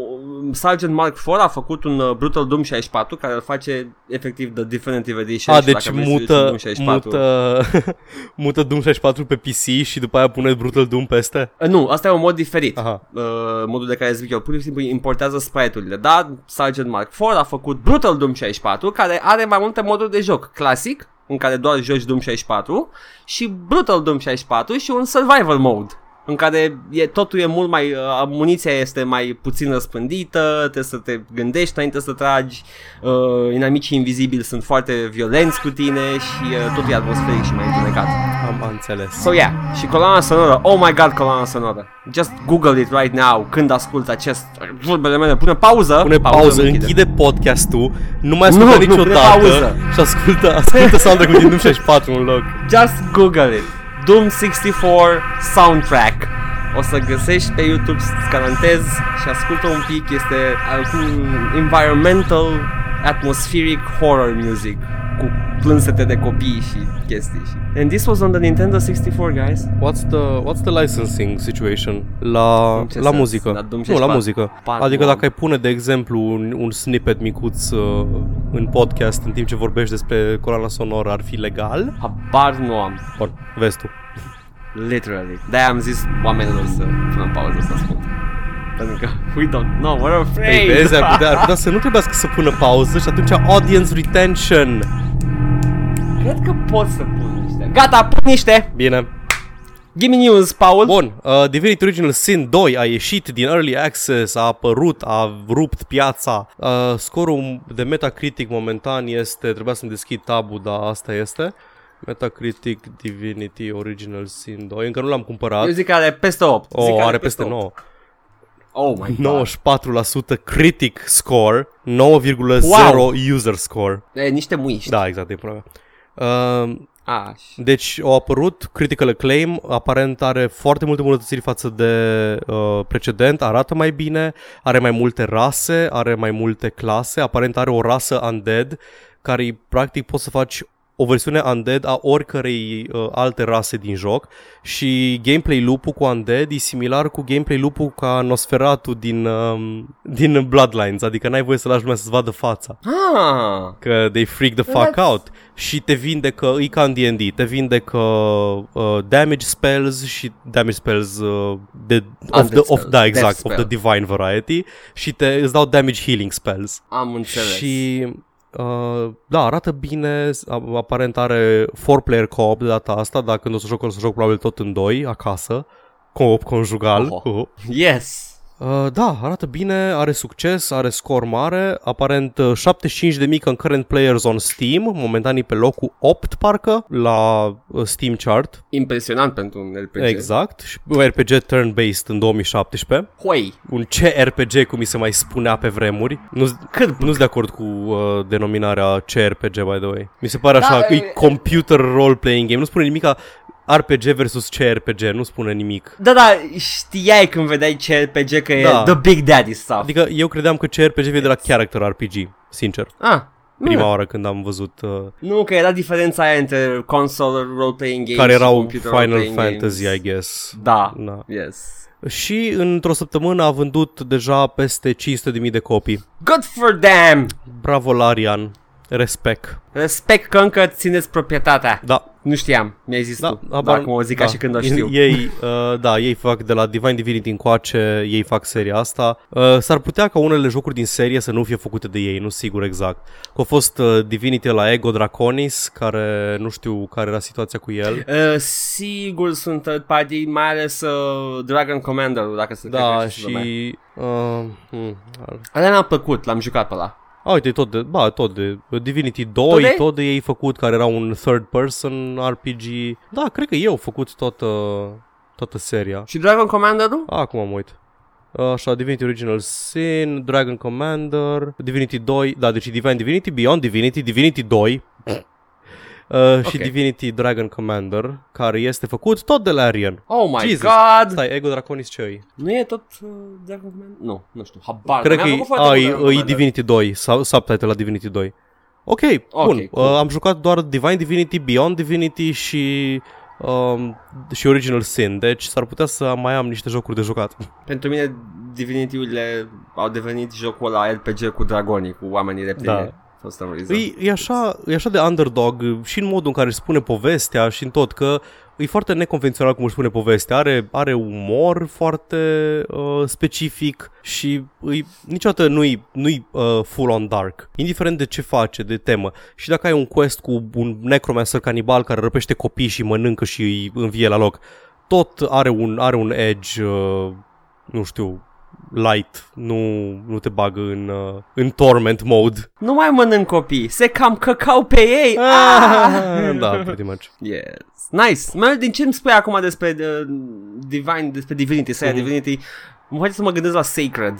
un Sergeant Mark IV a făcut un uh, Brutal Doom 64 care îl face efectiv The Definitive Edition A, și deci dacă vreți să joci un mută, Doom 64. mută, mută Doom 64 pe PC și după aia pune Brutal Doom peste? Uh, nu, asta e un mod diferit. Aha. Uh, modul de care zic eu, pur și simplu importează sprite-urile. Da, Sergeant Mark IV a făcut Brutal Doom 64, care are mai multe moduri de joc. Clasic, în care doar joci Doom 64, și Brutal Doom 64 și un Survival Mode în care e, totul e mult mai, uh, muniția este mai puțin răspândită, trebuie să te gândești înainte să tragi, uh, inamicii invizibili sunt foarte violenți cu tine și uh, totul e atmosferic și mai întunecat. Am, am înțeles. So yeah, și coloana sonoră, oh my god, coloana sonoră. Just Google it right now când asculti acest vorbele mele. Pune pauză. Pune pauză, închide. închide podcastul, nu mai ascultă Nu, nu, pune niciodată pauză. și ascultă, ascultă soundtrack din Doom 64 în loc. Just Google it. Doom 64 soundtrack. O să găsești pe YouTube, îți garantez și ascultă un pic, este uh, cu environmental, atmospheric horror music cu plânsete de copii și chestii. Și... And this was on the Nintendo 64, guys. What's the, what's the licensing situation la, În ce la sens? muzică? La Doom nu, 64? la muzică. Par- adică nu dacă am. ai pune, de exemplu, un, un snippet micuț uh, în podcast în timp ce vorbești despre coloana sonoră, ar fi legal? Habar nu am. Bun, vezi tu. Literally. De-aia am zis oamenilor să pună pauză să ascult. Pentru că we don't know, we're afraid. Păi vezi, ar putea, ar putea să nu trebuiască să pună pauză și atunci audience retention. Cred că pot să pun niște Gata, pun niște. Bine. Give me news, Paul. Bun, uh, Divinity Original Sin 2 a ieșit din Early Access, a apărut, a rupt piața. Uh, scorul de Metacritic momentan este, trebuia să-mi deschid tabul, dar asta este. Metacritic Divinity Original Sin 2. Încă nu l-am cumpărat. Eu zic că are peste 8. o, zic că are peste 8. 9. Oh my god. 94% critic score, 9,0 Wow. user score. E, niște muiști. Da, exact, e problema. Uh, A, și- deci au apărut Critical Acclaim, aparent are foarte multe îmbunătățiri față de uh, precedent, arată mai bine, are mai multe rase, are mai multe clase, aparent are o rasă undead care practic poți să faci o versiune undead a oricărei uh, alte rase din joc și gameplay loop-ul cu undead e similar cu gameplay loop-ul ca Nosferatu din, um, din Bloodlines, adică n-ai voie să lași lumea să-ți vadă fața Ah, că they freak the fuck That's- out și te vindecă, e ca în D&D, te vindecă uh, damage spells și damage spells uh, de, of Undead the, of, spells, da, exact, death of the spell. divine variety și te, îți dau damage healing spells. am înțeles. Și Uh, da, arată bine, a- aparent are 4-player co-op de data asta, dar când o să joc, o să joc probabil tot în 2, acasă, co-op conjugal. Oho. Uh-huh. Yes. Uh, da, arată bine, are succes, are scor mare, aparent uh, 75.000 concurrent players on Steam, momentan e pe locul 8 parcă la uh, Steam chart, Impresionant pentru un RPG. exact, și un RPG turn-based în 2017, Hoi. un CRPG cum mi se mai spunea pe vremuri, nu Cât? nu sunt de acord cu uh, denominarea CRPG, by the way. Mi se pare așa Da, că e e- computer role-playing game, nu spune nimica RPG versus CRPG, nu spune nimic. Da, da, știai când vedeai CRPG că Da. e the big daddy stuff. Adică eu credeam că CRPG vine de la character RPG, sincer. ah, prima nu, oară când am văzut uh, nu, că era diferența aia între console role-playing games care și erau computer Final role-playing Fantasy, games. I guess. Da, Da. yes. Și într-o săptămână a vândut deja peste 500.000 de copii. Good for them! Bravo, Larian. Respect. Respect că încă țineți proprietatea. Da, Nu știam, mi-ai zis da, tu. habar- Dacă o zic da. ca și când o știu. Ei, uh, da, ei fac de la Divine Divinity încoace, ei fac seria asta. Uh, s-ar putea ca unele jocuri din serie să nu fie făcute de ei, nu sigur exact. Că a fost uh, Divinity la Ego Draconis, care nu știu care era situația cu el. Uh, sigur sunt third party, mai ales uh, Dragon Commander, dacă se Da, cred că știu lumea. și... Uh, hmm, ar- Ăla mi-a plăcut, l-am jucat pe ăla. A, uite, tot de, ba, tot de Divinity 2, Tot de? tot de ei făcut, care era un third person RPG. Da, cred că ei au făcut toată, toată seria. Și Dragon Commander-ul? A, acum mă uit. Așa, Divinity Original Sin, Dragon Commander, Divinity 2, da, deci Divine Divinity, Beyond Divinity, Divinity 2 uh, și Ok. Divinity Dragon Commander, care este făcut tot de la Arian. Oh my Jesus. god! Stai, Ego Draconis ce e? Nu e tot uh, Dragon Commander? Nu, nu știu, habar. Cred că Mi-am e, făcut foarte a, mult e, Dragon e Commander. Divinity 2, sau subtitle la Divinity 2. Ok, Ok, bun. cool. Uh, am jucat doar Divine Divinity, Beyond Divinity și um, și Original Sin, deci s-ar putea să mai am niște jocuri de jucat. Pentru mine Divinity-urile au devenit jocul ăla RPG cu dragonii, cu oamenii reptili. Da. For some reason. E, e, așa, e așa de underdog și în modul în care își spune povestea și în tot, că e foarte neconvențional cum își spune povestea. Are, are umor foarte uh, specific și îi, niciodată nu-i, nu-i uh, full-on dark, indiferent de ce face, de temă. Și dacă ai un quest cu un necromancer canibal care răpește copii și mănâncă și îi învie la loc, tot are un, are un edge, uh, nu știu, light, nu, nu te bagă în, uh, în torment mode. Nu mai mănânc copii, se cam căcau pe ei. Ah! da, pretty much. Yes. Nice. Mai din ce îmi spui acum despre uh, Divine, despre Divinity, seria Mhm. Divinity, mă face să mă gândesc la Sacred.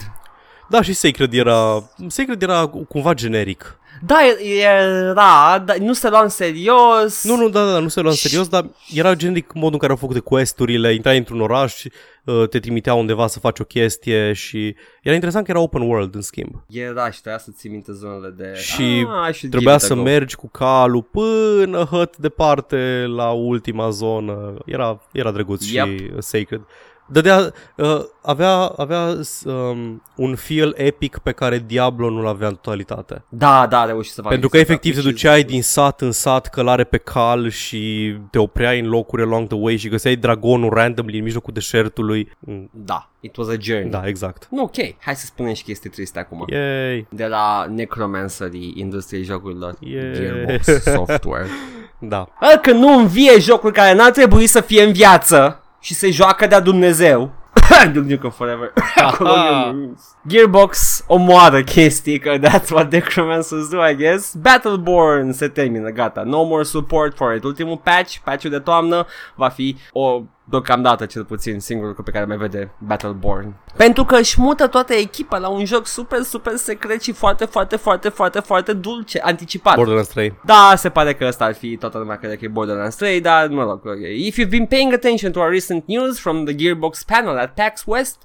Da, și Sacred era, Sacred era cumva generic. Da, era, dar nu se lua în serios. Nu, nu, da, da, nu se lua în serios, dar era generic modul în care au făcut de quest-urile, intrai într-un oraș, și, uh, te trimitea undeva să faci o chestie și era interesant că era open world în schimb. Era și trebuia să ții minte zonele de... Și ah, Și should give Trebuia it a să go. mergi cu calul până hăt departe la ultima zonă. Era, era drăguț Yep. și uh, sacred. Dădea, uh, avea, avea um, un feel epic pe care Diablo nu-l avea în totalitate. Da, da, a reușit să facă Pentru că chestia efectiv te asta. duceai din sat în sat, călare pe cal și te opreai în locuri along the way și găseai dragonul randomly în mijlocul deșertului. Mm, Da, it was a journey. Da, exact. Nu, ok, hai să spunem și chestii triste acum. Yay! De la necromancerii industriei jocurilor Yeah. Gearbox Software. Da. Ăla că nu învie jocuri care n-ar trebui să fie în viață și se joacă de-a Dumnezeu. Duke Nukem Forever. Colonial Marines. Gearbox omoară chestii, că that's what Necromancers do, I guess. Battleborn se termină, gata. No more support for it. Ultimul patch, patchul de toamnă, va fi o deocamdată cel puțin singurul lucru pe care mai vede Battleborn. Pentru că își mută toată echipa la un joc super, super secret și foarte, foarte, foarte, foarte, foarte dulce, anticipat. Borderlands 3. Da, se pare că ăsta ar fi toată lumea crede că e Borderlands 3, dar mă rog, ok. If you've been paying attention to our recent news from the Gearbox panel at PAX West,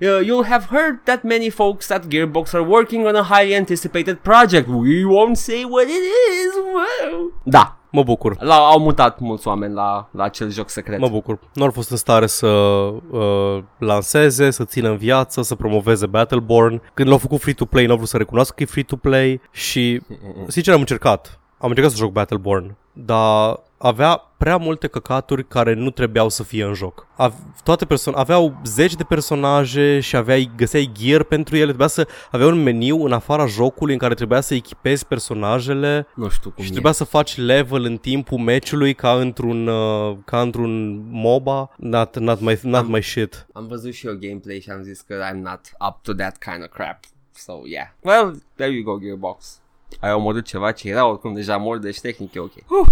uh, you'll have heard that many folks at Gearbox are working on a highly anticipated project. We won't say what it is. Wow. Da, Mă bucur. la, au mutat mulți oameni la, la acel joc secret. Mă bucur. Nu au fost în stare să uh, lanseze, să țină în viață, să promoveze Battleborn. Când l-au făcut free-to-play, n-au vrut să recunoască că e free-to-play și, sincer, am încercat. Am încercat să joc Battleborn, dar avea prea multe căcaturi care nu trebuiau să fie în joc. Av- toate perso- aveau zeci de personaje și aveai, găseai gear pentru ele, trebuia să avea un meniu în afara jocului în care trebuia să echipezi personajele Nu știu cum și e. trebuia să faci level în timpul meciului ca într-un uh, ca într-un MOBA. Not, not, my, not my shit. Am văzut și eu gameplay și am zis că I'm not up to that kind of crap. So, yeah. Well, there you go, Gearbox. Ai omorât ceva ce era oricum deja mor, deci tehnic e ok. Uf.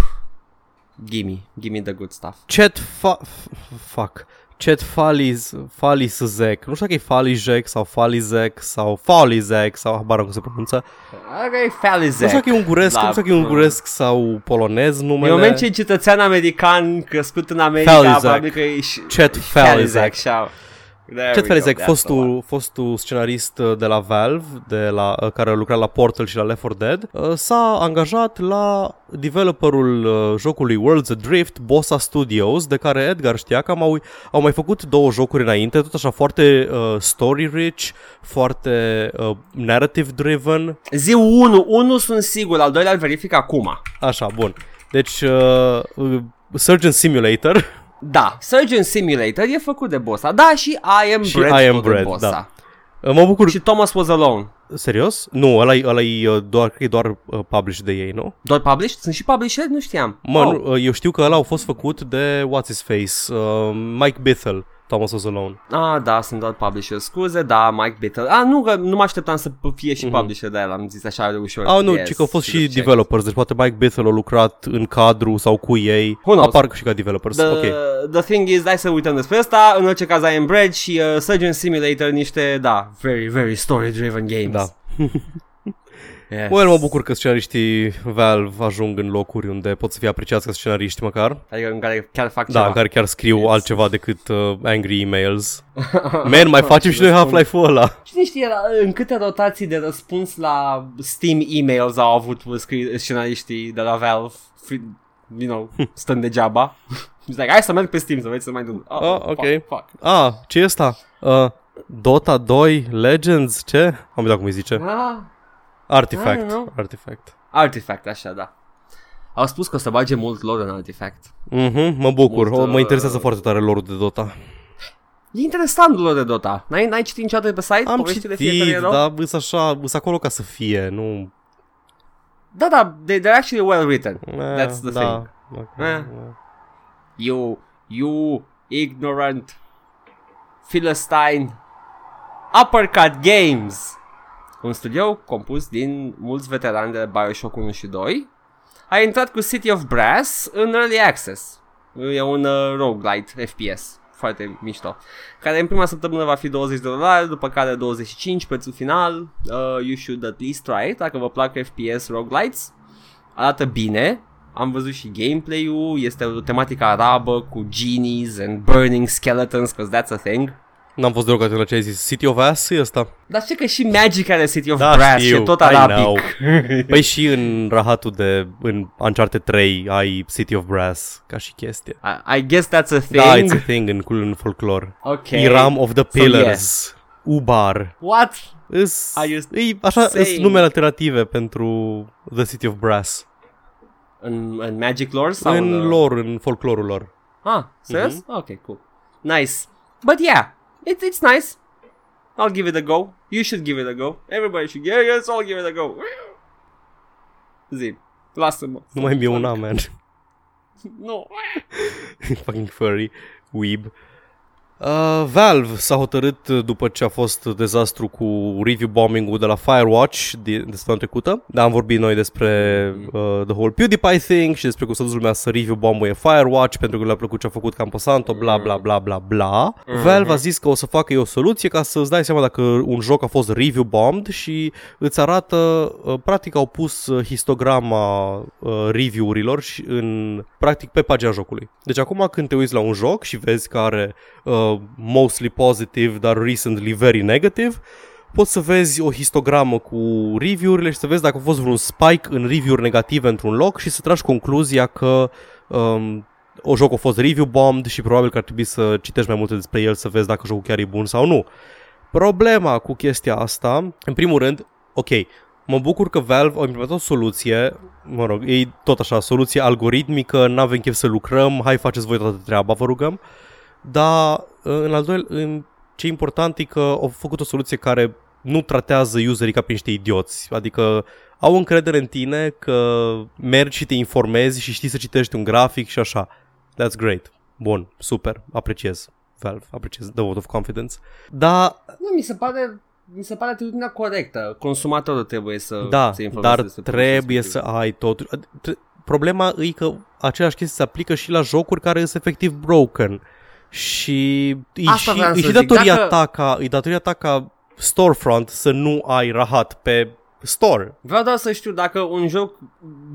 Gimme, gimme the good stuff. Chat fa... f- Fuck. Chat Falis, Faliszek. Nu știu dacă e Falizek sau Falizek sau Falizek sau habar nu cum se pronunță. Ok, Falizek. Nu știu dacă e unguresc, Da, nu știu dacă e unguresc sau polonez În numele. moment ce e cetățean american crescut în America, Falizek. probabil că e și- Chat Falizek. Sau- There Chet we go, Felizek, that's the fostul, one. fostul scenarist uh, de la Valve, de la, uh, care a lucrat la Portal și la Left 4 Dead, uh, s-a angajat la developerul uh, jocului Worlds Adrift, Bossa Studios, de care Edgar știa că au, au mai făcut două jocuri înainte, tot așa foarte uh, story-rich, foarte uh, narrative-driven, Zi 1, 1 sunt sigur, al doilea îl verific acum. așa, bun. Deci, uh, uh, Surgeon Simulator, Da, Surgeon Simulator e făcut de Bossa. Da, și I Am Și Bread I Am tot de Bread, Bossa. uh, mă bucur, Și Thomas Was Alone. serios? Nu, ăla e, ăla e uh, doar, cred că e doar uh, published de ei, nu? Doar published? Sunt și publisher? Nu știam. Mă, oh. nu, eu știu că ăla au fost făcut de What's His Face, uh, Mike Bithell, Thomas Was Alone. Ah, da, sunt doar publisher. Scuze, da, Mike Bitter. Ah, nu, că nu mă așteptam să fie și publisher de el. Am zis așa de ușor. Ah, nu, yes, ci că au fost și check. developers, deci poate Mike Bithell a lucrat în cadru sau cu ei. Who knows? Apar și ca developers, The, ok. the thing is, hai să uităm despre asta. În orice caz, I Am Bread și uh, Surgeon Simulator, niște, da, very, very story-driven games. Da. Yes. Well, mă bucur că scenariștii Valve ajung în locuri unde pot să fie apreciați ca scenariști măcar. Adică în care chiar fac Da, ceva. în care chiar scriu altceva decât uh, angry emails. Man, mai facem și noi Half-Life-ul ăla. Cine știe la- în câte rotații de răspuns la Steam emails au avut scri- scenariștii de la Valve, free, you know, stând degeaba. He's like, hai să merg pe Steam să vezi să mai dăm. Oh, Oh, ok. Fuck, fuck. Ah, ce e ăsta? Uh, Dota 2 Legends, ce? Am uitat cum îi zice. Ah, I Artifact. don't know. Artifact. Artifact, așa, da. Au spus că o să bage mult lor în Artifact. Mhm, mă bucur. Mult, o, mă uh, interesează foarte tare lorul de Dota. E interesant lor de Dota. N-ai, n-ai citit niciodată pe site? Am poveștile citit, fiecărui erou? dar îs așa, îs acolo ca să fie, nu... Da, da, they, they're actually well written. Eh, That's the da. thing. Okay. Eh. You, you ignorant Philistine Uppercut Games Un studio compus din mulți veterani de Bioshock 1 și 2 A intrat cu City of Brass în Early Access. E un uh, roguelite FPS foarte mișto Care în prima săptămână va fi 20 de dolari După care 25 prețul final uh, You should at least try it Dacă vă plac FPS roguelites. Arată bine. Am văzut și gameplay-ul, este o tematică arabă cu genies and burning skeletons, because that's a thing. N-am fost deloc atent la ce ai zis. City of Ass e ăsta? Dar știi că și Magic are City of Da, Brass și știu, e tot I arabic. know. Păi și în rahatul de... În Uncharted 3 ai City of Brass ca și chestie. I, I guess that's a thing. Da, it's a thing în, în folklore. Ok. Iram of the So, Pillars. yes. Ubar. What? Îs, Are you e, așa, îs saying- numele alternative pentru The City of Brass. În, în Magic lore sau în uh, lor, în folclorul lor. Ah, serious? Mhm. Ok, cool. Nice. But yeah, it, it's nice. I'll give it a go. You should give it a go. Everybody should give it. Yes, I'll give it a go. Zi. Lasă-mă. Nu mai mi-e una, man. Nu. Fucking furry, weeb. Uh, Valve s-a hotărât uh, după ce a fost dezastru cu review bombing-ul de la Firewatch de, de săptămâna trecută. Dar am vorbit noi despre uh, the whole PewDiePie thing și despre cum s-a dus lumea să review bombuie Firewatch pentru că le-a plăcut ce a făcut Camposanto, bla bla bla bla bla. Mhm. Valve a zis că o să facă o soluție ca să îți dai seama dacă un joc a fost review bombed și îți arată, uh, practic au pus uh, histograma uh, review-urilor și în, practic pe pagina jocului. Deci acum când te uiți la un joc și vezi că are uh, mostly positive, dar recently very negative, poți să vezi o histogramă cu review-urile și să vezi dacă a fost vreun spike în review-uri negative într-un loc și să tragi concluzia că um, o joc a fost review bombed și probabil că ar trebui să citești mai multe despre el să vezi dacă jocul chiar e bun sau nu. Problema cu chestia asta, în primul rând, ok, mă bucur că Valve a implementat o soluție, mă rog, e tot așa, soluție algoritmică, n-avem chef să lucrăm, hai faceți voi toată treaba, vă rugăm. Dar în al doilea, în ce e important e că au făcut o soluție care nu tratează userii ca pe niște idioți. Adică au încredere în tine că mergi și te informezi și știi să citești un grafic și așa. That's great. Bun, super, apreciez. Valve, apreciez the vote of confidence. Dar Nu, mi se pare mi se pare atitudinea corectă. Consumatorul trebuie să da, se informeze dar despre trebuie produsul să ai totul. Tre- Problema e că aceeași chestie se aplică și la jocuri care sunt efectiv broken. Și e Asta și, vreau e să și zic, datoria dacă- ta ca, e datoria ta ca storefront să nu ai rahat pe store. Vreau doar să știu dacă un joc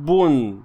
bun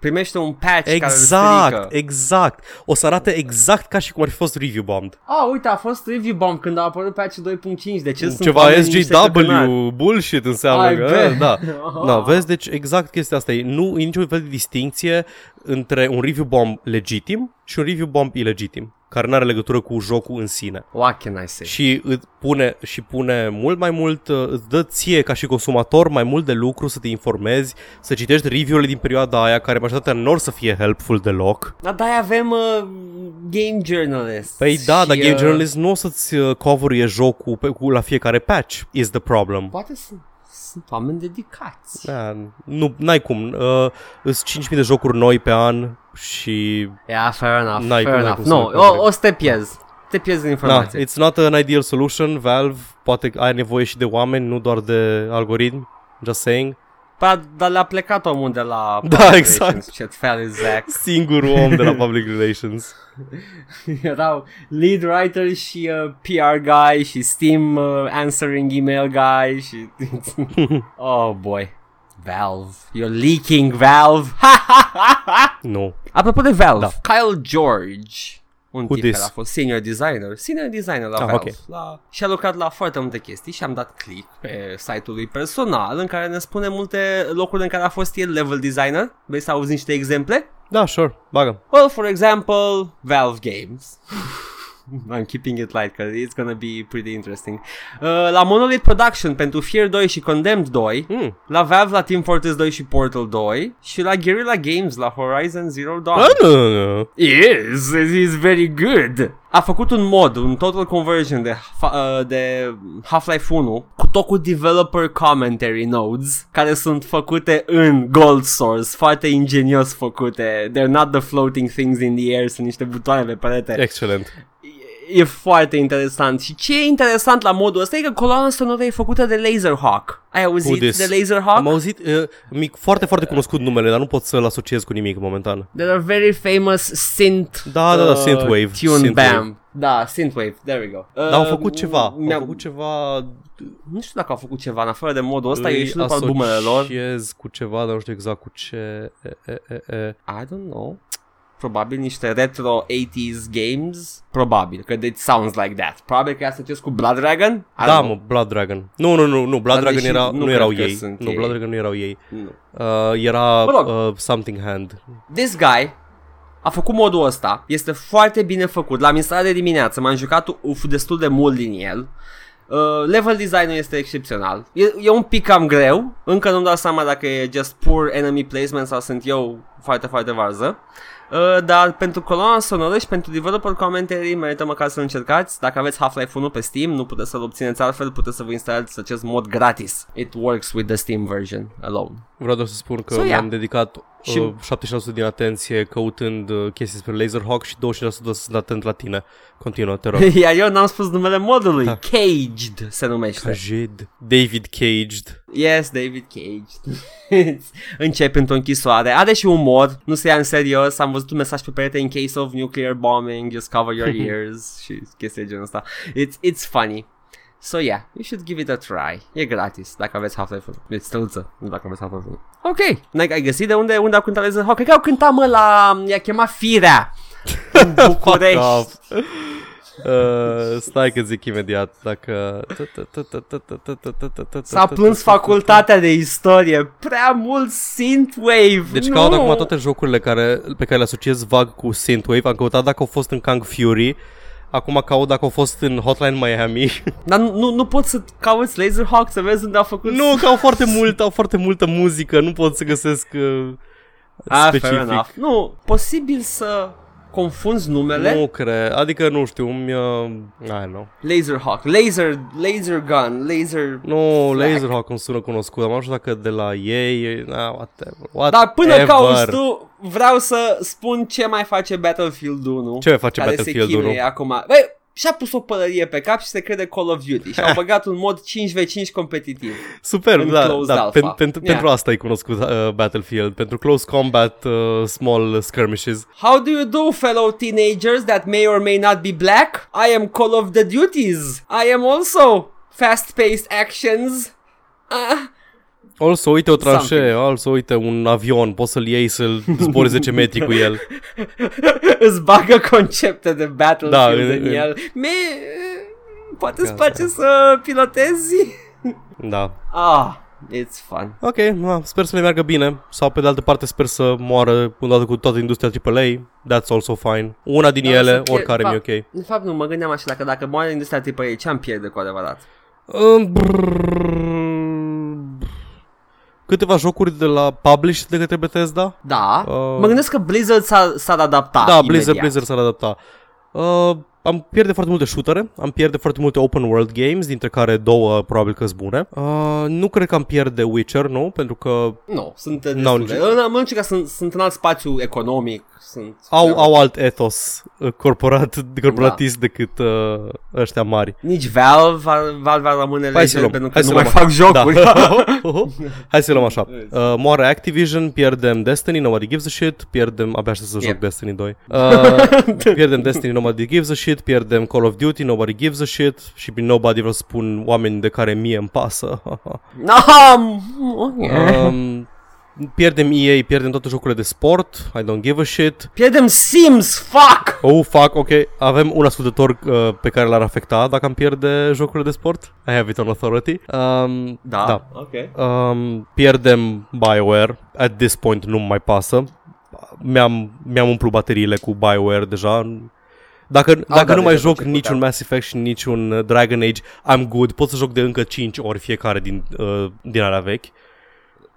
primește un patch care îl Exact, strică. exact. O să arate exact ca și cum ar fi fost review bombed. Ah, uite, a fost review bomb când a apărut patch 2.5. De ce sunt Ceva oamenii niște căcănari? SJW bullshit înseamnă Ai că, bet. da. Ah. Da, vezi, deci exact chestia asta e. Nu e niciun fel de distinție între un review bomb legitim și un review bomb ilegitim, care nu are legătură cu jocul în sine. What can I say? Și îți pune, și pune mult mai mult, uh, îți dă ție ca și consumator mai mult de lucru să te informezi, să citești review-urile din perioada aia, care majoritatea nu or să fie helpful deloc. Dar de avem uh, game journalist. Păi da, și, dar Game uh, Journalist nu o să-ți uh, cover jocul pe, cu, la fiecare patch, is the problem. Poate sunt, sunt oameni dedicați. Da, nu, n-ai cum. Uh, îs 5.000 de jocuri noi pe an și... Yeah, fair enough, N-ai fair cum, n-ai enough. cum să No, le o, coveri. o să te pierzi. Te pierzi în Na, informație. it's not an ideal solution. Valve poate ai nevoie și de oameni, nu doar de algoritmi. Just saying. Pa, dar le-a plecat omul de la Da, Public exact. Relations, Chat fair exact. Singurul om de la Public Relations. Erau lead writer și uh, PR guy și Steam uh, answering email guy și... oh boy. Valve. You're leaking, Valve. Nu. Apropo de Valve, Da. Kyle George, un Who tip this? care a fost senior designer, senior designer la Ah, Valve ok. la, și a lucrat la foarte multe chestii și am dat click pe site-ul lui personal în care ne spune multe locuri în care a fost el level designer. Vrei să auzi niște exemple? Da, sure. Bagă. Well, for example, Valve Games. I'm keeping it light because it's gonna be pretty interesting. Uh, la Monolith Production pentru Fear 2 și Condemned 2, Mm. la Valve la Team Fortress 2 și Portal 2 și la Guerrilla Games la Horizon Zero Dawn. Ah, nu, nu, nu. Yes, it is very good. A făcut un mod, un total conversion de, fa- uh, de Half-Life 1 cu tot cu developer commentary nodes care sunt făcute în gold source, foarte ingenios făcute. They're not the floating things in the air, sunt niște butoane pe perete. Excelent. E, e foarte interesant. Și ce e interesant la modul ăsta e că coloana sonoră e făcută de Laserhawk. Ai Who auzit this? de Laserhawk? Am auzit uh, mic, foarte, foarte cunoscut numele, dar nu pot să-l asociez cu nimic momentan. There are very famous synth Da, da, da, uh, synthwave, tune synthwave. bam. Da, synthwave. There we go. Dar au Uh, făcut ceva. Au mi-am- făcut ceva... Nu știu dacă au făcut ceva în afară de modul ăsta, îi e și după albumele lor. asociez cu ceva, dar nu știu exact cu ce... E, e, e, e. I don't know. Probabil niște retro 80s games. Probabil, că it sounds like that. Probabil că e asociez cu Blood Dragon. I Da, don't mă, Blood Dragon. Nu, nu, nu, nu Blood Dar Dragon deși era, nu nu cred erau că ei. sunt Nu, ei. Blood Dragon nu erau ei. know. Uh, era Mă rog. uh, Something Hand. This guy a făcut modul ăsta, este foarte bine făcut, l-am instalat de dimineață, m-am jucat uf, destul de mult din el. Uh, level design-ul este excepțional. E, e un pic cam greu, încă nu-mi dau seama dacă e just poor enemy placement sau sunt eu foarte, foarte varză. Uh, dar pentru coloana sonoră și pentru developer commentary merită măcar să încercați. Dacă aveți Half-Life 1 pe Steam, nu puteți să-l obțineți altfel, puteți să vă instalați acest mod gratis. It works with the Steam version alone. Vreau doar să spun că So, yeah. mi-am dedicat Și- uh, 75% din atenție căutând uh, chestii despre Laserhawk și 25% sunt atent la tine. Continuă, te rog. Iar eu n-am spus numele modului. Da. Caged se numește. Caged. David Caged. Yes, David Cage. Începe într-o închisoare. Are și umor, nu se ia în serios. Am văzut un mesaj pe perete in case of nuclear bombing, just cover your ears și chestii de genul ăsta. It's, it's funny. So yeah, you should give it a try. E gratis dacă aveți Half-Life 1. E stăluță, nu dacă aveți Half-Life 1. Ok, n-ai ai găsit de unde, unde au cântat Laserhawk? Cred că au cântat mă la, i-a chemat Firea. În București. off. Uh, stai că zic imediat dacă S-a plâns facultatea de istorie. Prea mult synthwave. Deci nu. caut acum toate jocurile care, pe care le asociez vag cu Synthwave Am căutat dacă au fost în Kang Fury Acum caut dacă au fost în Hotline Miami Dar nu, nu, nu poți să cauți Laserhawk să vezi unde au făcut Nu, că au foarte mult, au foarte multă muzică Nu pot să găsesc uh, ah, specific fair enough. Nu, posibil să confunzi numele Nu cred, adică nu știu îmi, uh, I don't know Laserhawk, laser, laser gun, laser Nu, Flag. Laserhawk îmi sună cunoscut Am nu știu dacă de la ei na, whatever, whatever. Dar până cauți tu, vreau să spun ce mai face Battlefield 1 Ce mai face care Battlefield se 1? chinuie acum Băi, și-a pus o pălărie pe cap și se crede Call of Duty Și au băgat un mod 5v5 competitiv Super, în da, closed da alpha. pen, pentru, Yeah. pentru asta e cunoscut uh, Battlefield Pentru close combat, uh, small skirmishes How do you do, fellow teenagers that may or may not be black? I am Call of the Duties. I am also fast-paced actions. Ah, Also, uite o tranșee, Something. also, uite un avion, poți să-l iei să-l zbori 10 metri cu el. îți bagă concepte de Battlefield Da, în, în- în- el. Me, poate îți Gata. place să pilotezi? Da. Ah, it's fun. Ok, na, sper să le meargă bine. Sau pe de altă parte sper să moară odată cu toată industria AAA. That's also fine. Una din Da, să ele, pierd- oricare mi-e fapt- ok. De fapt, nu, mă gândeam așa, dacă, dacă moare industria AAA, ce am pierde cu adevărat? Um, brrr. Câteva jocuri de la publish de către Bethesda. Da, Uh, mă gândesc că Blizzard s-ar, s-ar adapta da, Blizzard, imediat. Blizzard s-ar adapta. Uh, am pierde foarte multe shootere, am pierde foarte multe open world games, dintre care două probabil că sunt bune. Uh, nu cred că am pierde Witcher, nu? Pentru că Nu, sunt N-au destul nicio- de... În, în că sunt, sunt în alt spațiu economic. Sunt au, au alt ethos uh, corporat, corporatist decât uh, ăștia mari. Nici Valve, Valve va rămâne Hai să lejer luăm, pentru că hai nu să mai luăm fac jocuri. Da. Hai să luăm așa. Uh, moare Activision, pierdem Destiny, nobody gives a shit, pierdem, abia aștept să joc Yep. Destiny 2. Uh, pierdem Destiny, nobody gives a shit, pierdem Call of Duty, nobody gives a shit și prin nobody vreau să spun oameni de care mie îmi pasă. N-am! um, pierdem EA, pierdem toate jocurile de sport, I don't give a shit. Pierdem Sims, fuck! Oh, fuck, ok, avem un ascultător uh, pe care l-ar afecta dacă am pierde jocurile de sport. I have it on authority. Um, Da, da. ok. Um, pierdem BioWare. At this point nu mai pasă. Mi-am, mi-am umplut bateriile cu BioWare deja. Dacă, dacă dat nu mai deja joc tot ce niciun puteau. Mass Effect și niciun uh, Dragon Age, I'm good. Pot să joc de încă 5 ori fiecare din, uh, din alea vechi.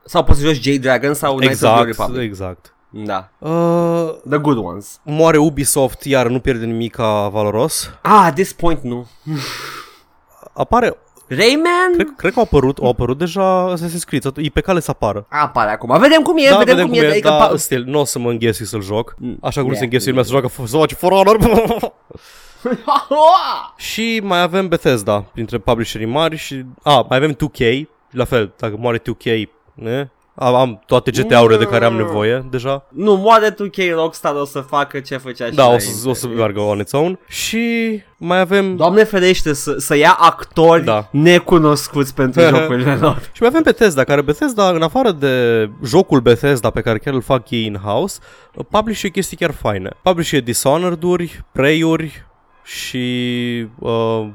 Sau poți să joci J-Dragon sau Knights of the Exact, Republic. exact. Da. Uh, The good ones. moare Ubisoft, iar nu pierde nimic ca Valoros. Ah, at this point nu. Apare, Rayman? cred, cred că au apărut, au apărut deja Assassin's Creed, e pe cale să apară. Apare acum. Vedem cum e, da, vedem, cum e. Adică dar pa- still, nu o să mă înghesui să-l joc. Așa cum yeah. se înghesui lumea să joacă să face For Honor. și mai avem Bethesda printre publisherii mari și... A, mai avem 2K, la fel, dacă moare 2K, ne? Am, am toate GTA-urile de care am nevoie deja. nu, moare 2K Rockstar o să facă ce făcea și Da, o înainte. să, o să meargă on its own. Și mai avem... Doamne ferește să, să ia actori Da. necunoscuți pentru jocurile lor. Și mai avem Bethesda, care Bethesda, în afară de jocul Bethesda pe care chiar îl fac ei in-house, publish chestii chiar faine. Publish Dishonored-uri, Prey-uri și uh,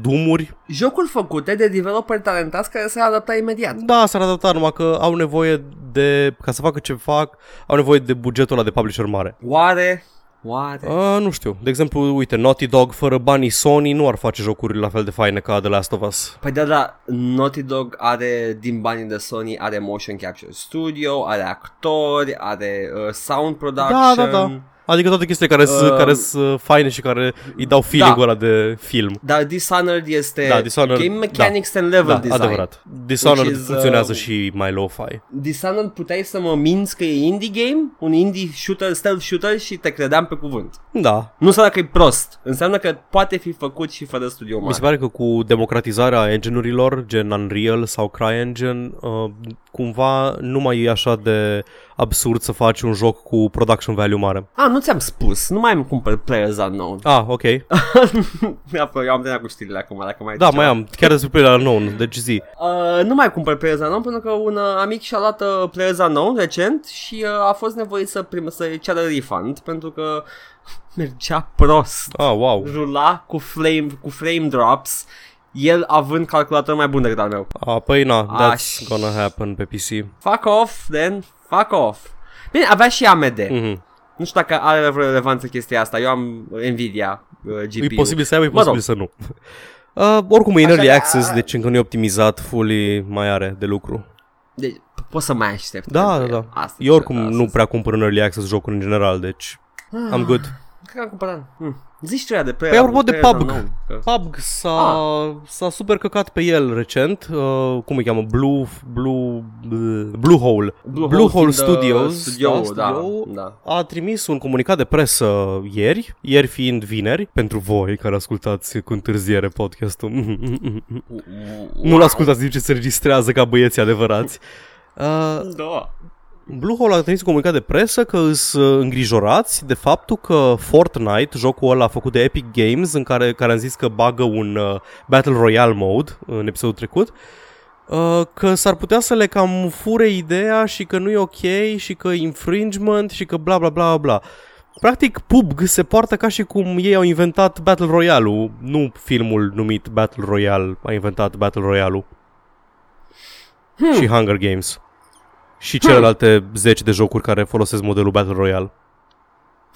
Doom-uri. Jocuri făcute de developeri talentați care se adapta imediat. Da, s-ar adapta numai că au nevoie de, ca să facă ce fac, au nevoie de bugetul ăla de publisher mare. Oare? Oare? Uh, nu știu, de exemplu, uite, Naughty Dog fără banii Sony nu ar face jocuri la fel de faine ca The Last of Us. Păi da, da, Naughty Dog are, din banii de Sony, are motion capture studio, are actori, are uh, sound production. Da, da, da. Adică toate chestiile care sunt Uh, care sunt faine și care îi dau feeling-ul ăla de film. Dar Dishonored este Da, Dishonored- game mechanics and level Da, design. adevărat. Dishonored Which is, funcționează uh, și mai lo-fi. Dishonored puteai să mă minți că e indie game, un indie shooter, stealth shooter și te credeam pe cuvânt. Da. Nu înseamnă că e prost, înseamnă că poate fi făcut și fără studio Mi mare. se pare că cu democratizarea engine-urilor, gen Unreal sau CryEngine, uh, cumva nu mai e așa de absurd să faci un joc cu production value mare. Ah, nu ți-am spus, nu mai îmi cumpăr Players Unknown. Ah, ok. Eu am terminat cu știrile acum, dacă mai ai Da, ceva. mai am. Chiar despre Player Unknown, deci zi. Uh, nu mai cumpăr Players Unknown pentru că un uh, amic și-a luat uh, Players Unknown recent și uh, a fost nevoit să, prim- să ceară refund pentru că mergea prost. Ah, wow. Rula cu flame, cu frame drops, el având calculator mai bun decât al meu. Ah, păi na, Ah, that's gonna happen pe PC. Fuck off, then, fuck off. Bine, avea și AMD. Mhm. Nu știu dacă are vreo relevanță chestia asta. Eu am Nvidia uh, GPU. E posibil să aibă, e Mă rog. posibil să nu. Uh, oricum e în Așa early că- access, deci încă nu e optimizat, fully mai are de lucru. Deci, poți să mai aștept. Da, da, pentru da. el. Asta Eu oricum asta nu prea cumpăr în early access jocuri în general, deci I'm good. Cred că am cumpărat. Hm. Zici tu ea de pe Păi apropo de Players PUBG. Unknown, că- PUBG s-a, s-a super căcat pe el recent, uh, cum îi cheamă, Blue, Blue, Blue Hole. Blue Hole fiind, uh, Studios, Studio, da, da, studio, da. a trimis un comunicat de presă ieri, ieri fiind vineri, pentru voi care ascultați cu întârziere podcastul. Nu-l ascultați nici ce se registrează ca băieții adevărați. Uh, Da. Bluehole a trimis un comunicat de presă că sunt îngrijorați de faptul că Fortnite, jocul ăla făcut de Epic Games, în care, care am zis că bagă un uh, Battle Royale mode în episodul trecut, uh, că s-ar putea să le cam fure ideea și că nu e ok și că infringement și că bla bla bla bla. Practic, PUBG se poartă ca și cum ei au inventat Battle Royale-ul, nu filmul numit Battle Royale a inventat Battle Royale-ul. Hmm. Și Hunger Games. Și celelalte 10 de jocuri care folosesc modelul Battle Royale.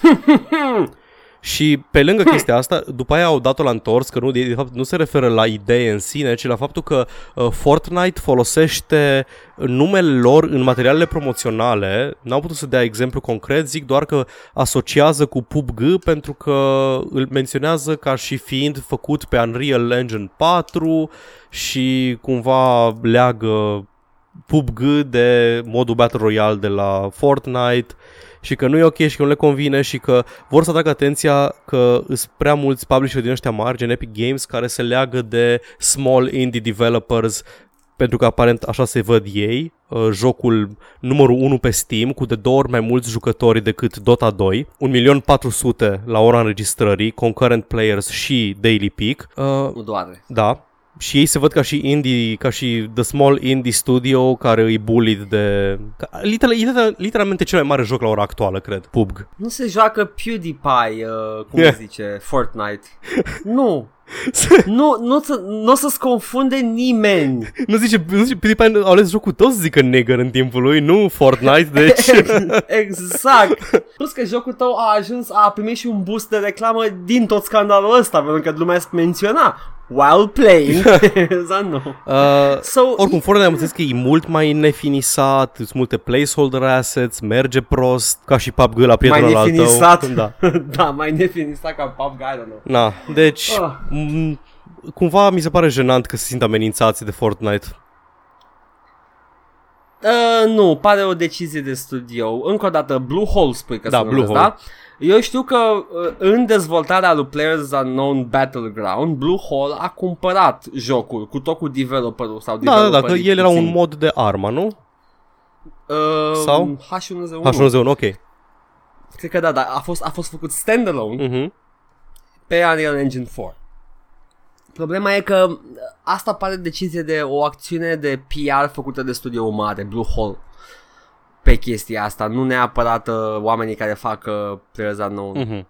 Și pe lângă chestia asta, după aia au dat-o la întors, că nu, de, de fapt nu se referă la idee în sine, ci la faptul că uh, Fortnite folosește numele lor în materialele promoționale. N-au putut să dea exemplu concret, zic doar că asociază cu PUBG pentru că îl menționează ca și fiind făcut pe Unreal Engine 4 și cumva leagă PUBG de modul Battle Royale de la Fortnite și că nu e ok și că nu le convine și că vor să atragă atenția că sunt prea mulți publisher din ăștia mari, gen Epic Games, care se leagă de small indie developers pentru că aparent așa se văd ei, uh, jocul numărul 1 pe Steam cu de două ori mai mulți jucători decât Dota 2, 1.400.000 la ora înregistrării, concurrent players și daily peak. Uh, Nu doare. da. Și ei se văd ca și indie, ca și The Small Indie Studio care îi bullied de... ca- Literal, literal, literalmente cel mai mare joc la ora actuală, cred. PUBG. Nu se joacă PewDiePie, uh, cum Yeah. se zice, Fortnite. Nu. nu, nu, să- nu o să-ți confunde nimeni. nu zice, nu zice PewDiePie a ales jocul tot să zică neger în timpul lui, nu Fortnite, deci... exact. Plus că jocul tău a ajuns, a primit și un boost de reclamă din tot scandalul ăsta, pentru că lumea se menționa while playing. Sau nu. Uh, So, oricum, Fortnite am înțeles că e mult mai nefinisat, sunt multe placeholder assets, merge prost, ca și PUBG la mai prietenul al tău. nefinisat. Da. da, mai nefinisat ca PUBG, I don't know. Na, deci, Ah. m- cumva mi se pare jenant că se simt amenințați de Fortnite. Uh, nu, pare o decizie de studio. Încă o dată, Bluehole spui că Da, se numesc, Bluehole. da? Eu știu că uh, în dezvoltarea lui Players Unknown Battleground, Bluehole a cumpărat jocul cu tot cu developerul sau Da, da, da, că developerii el era un puțin. mod de arma, nu? Uh, sau? H1Z1. H1Z1, ok. Cred că da, dar a fost, a fost făcut standalone Mhm. pe Unreal Engine 4. Problema e că uh, asta pare decizie de o acțiune de PR făcută de studio mare, Bluehole, pe chestia asta, nu neapărat uh, oamenii care fac uh, Players Unknown, mm. Mhm.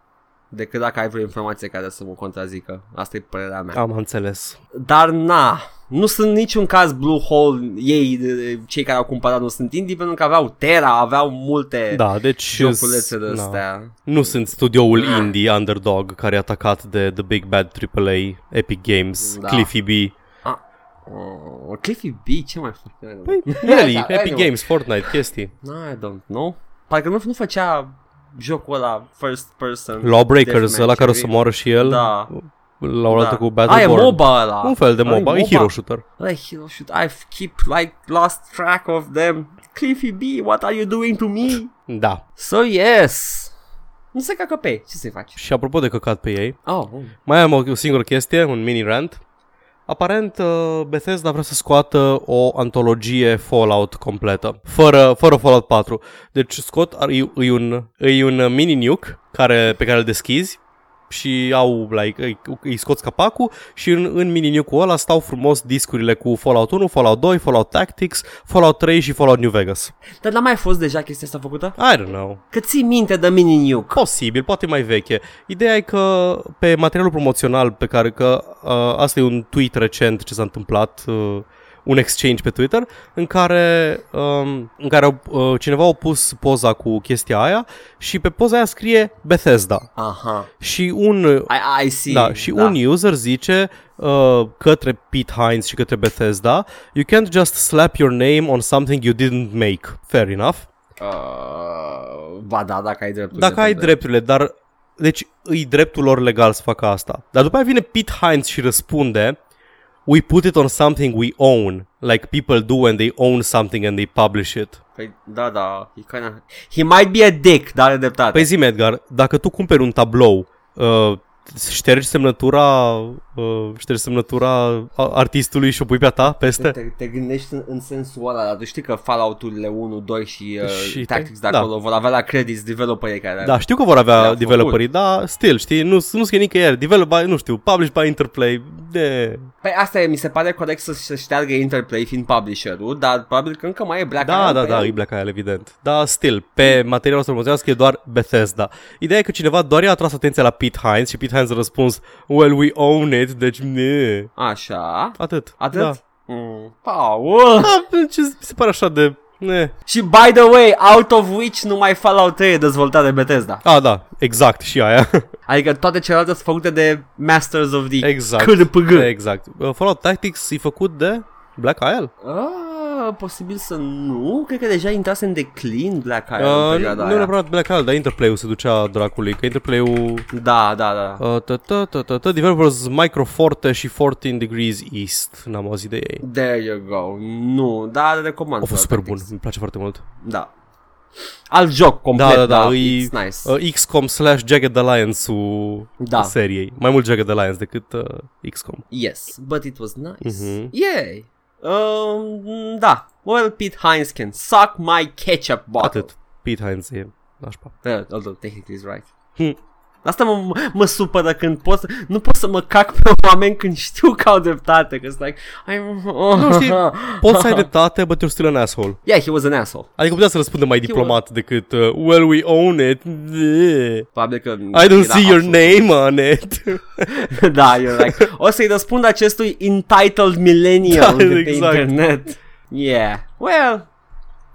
decât dacă ai vreo informație care să mă contrazică. Asta e părerea mea. Am înțeles. Dar na, nu sunt niciun caz Bluehole, ei, de- cei care au cumpărat nu sunt indie, pentru că aveau Terra, aveau multe Da, deci joculețe de na, astea. nu sunt studioul indie underdog care e atacat de The Big Bad AAA, Epic Games, Da. Cliffy B. Oh, Cliffy B, ce mai fac? Păi, el, Da, Epic anyway. Games, Fortnite, chestii. I don't know. Parcă nu, nu făcea jocul ăla first person. Lawbreakers, Deathmatch, ăla care o să e- moară și el Da. la o dată da. cu Ah, e Battleborn. MOBA ăla. Un fel de Ah, e MOBA, e hero shooter. Ăla e hero shoot. I keep like lost track of them. Cliffy B, what are you doing to me? Da. So yes. Nu se cacă pe ei. Ce să-i faci? Și apropo de căcat pe ei, Oh, oh. mai am o, o singură chestie, un mini rant. Aparent, uh, Bethesda vrea să scoată o antologie Fallout completă, fără, fără Fallout 4. Deci scot, ar- e, e, un, e un mini nuke care, pe care îl deschizi și au, like, îi, îi scoți capacul și în, în mini nuke-ul ăla stau frumos discurile cu Fallout 1, Fallout 2, Fallout Tactics, Fallout 3 și Fallout New Vegas. Dar n-a mai fost deja chestia asta făcută? I don't know. Că ții minte de mini nuke. Posibil, poate mai veche. Ideea e că pe materialul promoțional pe care, că uh, asta e un tweet recent ce s-a întâmplat, uh, un exchange pe Twitter, în care, um, în care uh, cineva a pus poza cu chestia aia și pe poza aia scrie Bethesda. Aha. Și un, I, I see. da, și un user zice uh, către Pete Hines și către Bethesda, you can't just slap your name on something you didn't make. Fair enough. Uh, ba da, dacă ai dreptul. Dacă ai drepturile, dar deci îi dreptul lor legal să facă asta. Dar după aia vine Pete Hines și răspunde We put it on something we own, like people do when they own something and they publish it. Păi, da, da. He, kinda... He might be a dick, dar are dreptate. Păi zi Edgar, dacă tu cumperi un tablou, uh, ștergi semnătura, uh, ștergi semnătura a- artistului și o pui pe a ta peste? Te, te gândești în, în sensul ăla, dar tu știi că Fallout-urile 1, 2 și, uh, Și și te- Tactics de da. acolo vor avea la credits developerii care Da, știu că vor avea Le-au developerii, dar still, știi, nu, nu scrie nicăieri. Develop by, nu știu, published by Interplay. De... Păi asta e, mi se pare corect să să șteargă Interplay fiind publisher-ul, dar probabil că încă mai e Black Da, Isle da, pe da, el. e Black Isle, evident. Da, still, pe materialul ăsta promoțional scrie doar Bethesda. Ideea e că cineva doar i-a atras atenția la Pete Hines și Pete Hines a răspuns, well, we own it, deci ne. Așa. Atât. Atât? Da. Mm. Paul. Da, ce mi se pare așa de... Ne. Și by the way, out of which numai Fallout 3 e dezvoltat de Bethesda. A, da, exact, și aia. Adică toate celelalte sunt făcute de Masters of the exact. KDPG. Exact. Uh, Fallout Tactics e făcut de Black Isle. Ah, posibil să nu. Cred că deja intrase în declin Black Isle în Uh, nu perioada nu aia. neapărat Black Isle, dar Interplay-ul se ducea dracului, că Interplay-ul... Da, da, da. Uh, tă, tă, tă, tă, tă, developers Microforte și 14 Degrees East, n-am auzit de ei. There you go. Nu, dar recomand. A fost super Fallout bun, Tactics. îmi place foarte mult. Da. Alt joc complet, Da, da, da, da, e- it's nice. Uh, XCOM slash Jagged Alliance-ul Da. seriei. Mai mult Jagged Alliance decât uh, XCOM. Yes, but it was nice. Mhm. Yay. Um, da. Well, Pete Hines can suck my ketchup bottle. Atât. Pete Hines e nașpa. Yeah, although technically is right. Hmm. Asta mă, mă supără când pot să, nu pot să mă cac pe oameni când știu că au dreptate, că like, I'm... Nu știi, poți să ai dreptate, but you're still an asshole. Yeah, he was an asshole. Adică putea să răspundă mai diplomat decât uh, Well, we own it. Bleh. Probabil că... I don't era see your absolut- name on it. da, you're like, o să-i răspund acestui entitled millennial Da, de pe exact. internet. Yeah, well,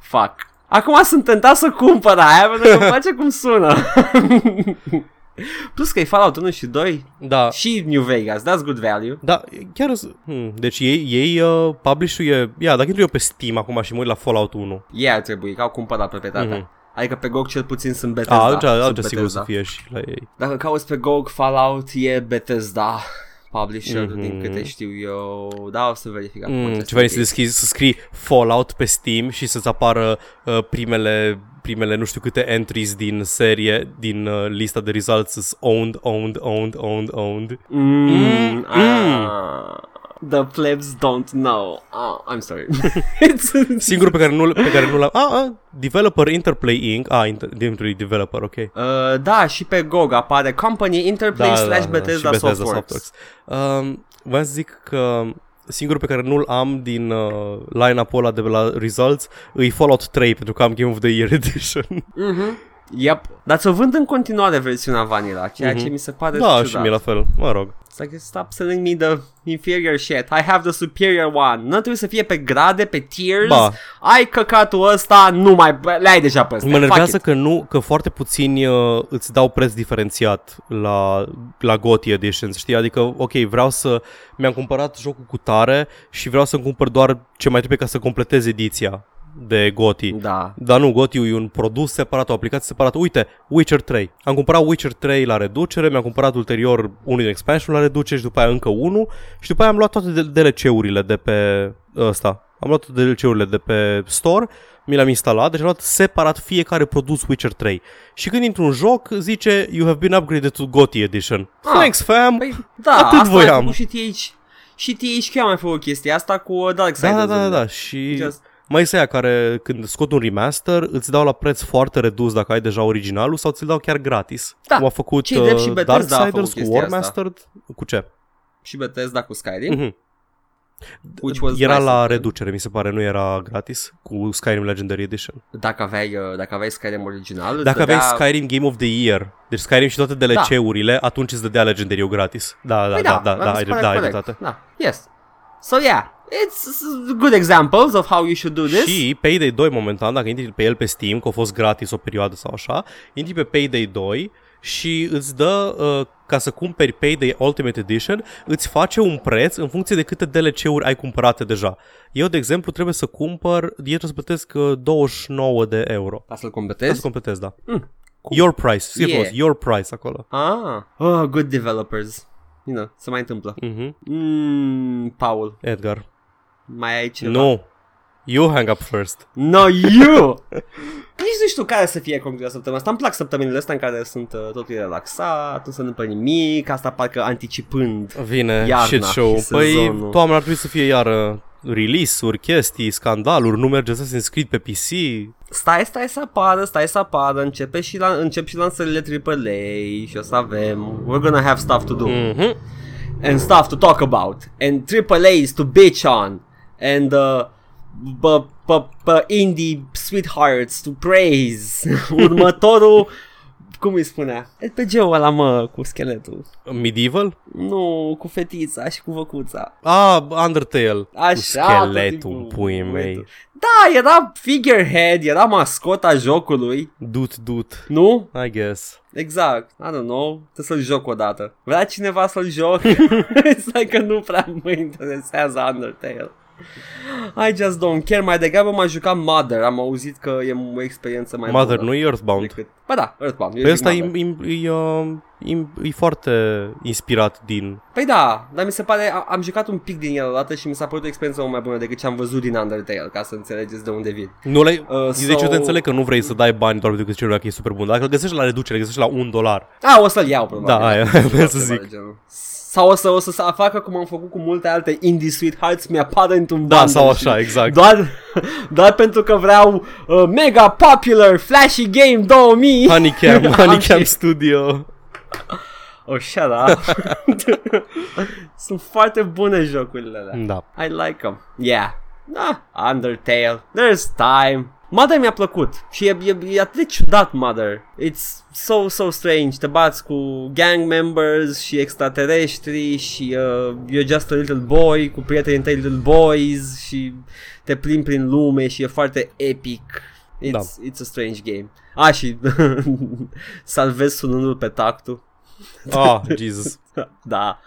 fuck. Acum sunt tentat să cumpăr aia pentru că îmi place cum sună. Plus că e Fallout 1 și 2 da. și New Vegas, that's good value. Da, chiar... Hmm, deci ei, ei uh, publish-ul e... Ia, dacă intru eu pe Steam acum și mă uit la Fallout 1. Ei ar trebui, că au cumpărat proprietatea. Mhm. Adică pe GOG cel puțin sunt A, Bethesda. atunci, sunt atunci sigur Bethesda. să fie și la ei. Dacă cauți pe GOG Fallout e Bethesda publisher Mhm. din câte știu eu. Da, o să verific acum. Mm, aceste ce fain să, chestii. deschizi, să scrii Fallout pe Steam și să-ți apară uh, primele, primele nu știu câte entries din serie, din uh, lista de results is owned, owned, owned, owned, owned. Mm, Mm, ah, The plebs don't know. Oh, I'm sorry. It's Singurul pe care nu pe care nu l-am... Ah, ah, Developer Interplay Inc. Ah, inter, Interplay Developer, ok. Uh, da, și pe GOG apare Company Interplay slash Bethesda, Da, și Softworks. Softworks. Um, vreau să zic că singurul pe care nu-l am din uh, line-up-ul ăla de la Results e Fallout 3 pentru că am Game of the Year Edition. Mhm. Yep. Dar ți-o vând în continuare versiunea Vanilla, ceea ce Mhm. mi se pare da, ciudat. și mie la fel, mă rog. It's like, stop selling me the inferior shit. I have the superior one. Nu trebuie să fie pe grade, pe tiers. Ba. Ai căcatul ăsta, nu mai... Le ai deja pe ăsta. Mă Fuck nervează it. că nu, că foarte puțini uh, îți dau preț diferențiat la, la GOTY Editions, știi? Adică, ok, vreau să, mi-am cumpărat jocul cu tare și vreau să-mi cumpăr doar ce mai trebuie ca să completez ediția. De GOTY. Da. Dar nu, GOTY e un produs separat, o aplicație separată. Uite, Witcher 3. Am cumpărat Witcher 3 la reducere, mi-am cumpărat ulterior unul din expansion la reducere și după aia încă unul și după aia am luat toate DLC-urile de pe ăsta. Am luat toate DLC-urile de pe store, mi le-am instalat, deci am luat separat fiecare produs Witcher 3. Și când intru în joc, zice You have been upgraded to GOTY Edition. Ah, Thanks, fam! Păi, da, Atât asta voiam. a făcut și TH. Și THQ a mai făcut chestia asta cu uh, Dark Side. Da, da, da, da, și Just- mai este aia care când scot un remaster îți dau la preț foarte redus dacă ai deja originalul sau ți-l dau chiar gratis. Da, Cum a făcut cei drept și uh, Bethesda a făcut Darksiders cu chestia asta. Warmastered. Cu ce? Și Bethesda cu Skyrim. Mhm. Which was Era nice la of them. reducere, mi se pare, nu era gratis cu Skyrim Legendary Edition. Dacă aveai, uh, dacă aveai Skyrim original, îți Dacă aveai dădea- Skyrim Game of the Year, deci Skyrim și toate DLC-urile, atunci îți dădea Legendary gratis. Da, da, Păi da, da, mi da, se ai, pare da, ai corect. dreptate. Da, yes. So yeah, it's s- good examples of how you should do this. Și Payday 2 momentan, dacă intri pe el pe Steam, că a fost gratis o perioadă sau așa, intri pe Payday 2 și îți dă, uh, ca să cumperi Payday Ultimate Edition, îți face un preț în funcție de câte DLC-uri ai cumpărate deja. Eu, de exemplu, trebuie să cumpăr, eu trebuie să plătesc uh, 29 de euro. Ca să-l Trebuie completezi? să completez, da. Mm, Your price, scrie Yeah. frumos, your price acolo. Ah, oh, good developers. You know, se mai întâmplă. Mhm. Mm, Paul, Edgar. Mai ai ceva? Nu. You hang up first. No, you! Nici nu știu care să fie concluzia săptămâna asta. Îmi plac săptămânile astea în care sunt uh, totul e relaxat, nu se întâmplă nimic, asta parcă anticipând. Vine Iarna shit show. și Păi, sezonul. toamna ar trebui să fie iară release-uri, chestii, scandaluri, nu merge Assassin's Creed pe PC. Stai, stai să apară, stai să apară, începe și la, încep și lansările AAA și o să avem, we're gonna have stuff to do. Mhm. and stuff to talk about and triple A's to bitch on and uh, b- b- b- indie sweethearts to praise. Următorul cum îi spunea? RPG-ul ăla, mă, cu scheletul. Medieval? Nu, cu fetița și cu văcuța. Ah, Undertale. Așa, Cu scheletul, tot timpul. puii mei. Da, era figurehead, era mascota jocului, Dut, dut. nu? I guess. Exact, I don't know, trebuie să-l joc odată. Vrea cineva să-l joc? Stai că nu prea mă interesează Undertale. I just don't care, mai degrabă m-a jucat Mother, am auzit că e o experiență mai Mother, bună. nu e Earthbound. decât... Ba da, Earthbound. eu Păi zic ăsta e, Mother. e, e, uh, e, e foarte inspirat din... Păi da, dar mi se pare, a- am jucat un pic din el odată și mi s-a părut o experiență mult mai bună decât ce am văzut din Undertale, ca să înțelegeți de unde vin. Nu le... Uh, Uh, deci so- eu te înțeleg că nu vrei să dai bani doar pentru că zici că e super bun. Dacă îl găsești la reducere, îl găsești la un dolar. A, o să-l iau probabil. Da, aia, Ceva vreau să de zic. genul. Sau o să, o să să facă cum am făcut cu multe alte indie sweethearts, mi-apară într-un Da, bundle sau și- așa, exact. Doar, doar pentru că vreau uh, mega popular flashy game 2000 Honeycam, Am Honeycam și- Studio. Oh, shut up. Sunt foarte bune jocurile alea. Da. I like them Yeah. Ah, Undertale. There's time Mother mi-a plăcut și e, e, e atât de ciudat Mother It's so, so strange Te bați cu gang members și extraterestri și uh, you're just a little boy cu prietenii tăi little boys și te plimbi prin lume și e foarte epic It's, Da. it's a strange game Ah, și salvezi sunându-l pe tactul Ah, Jesus. da,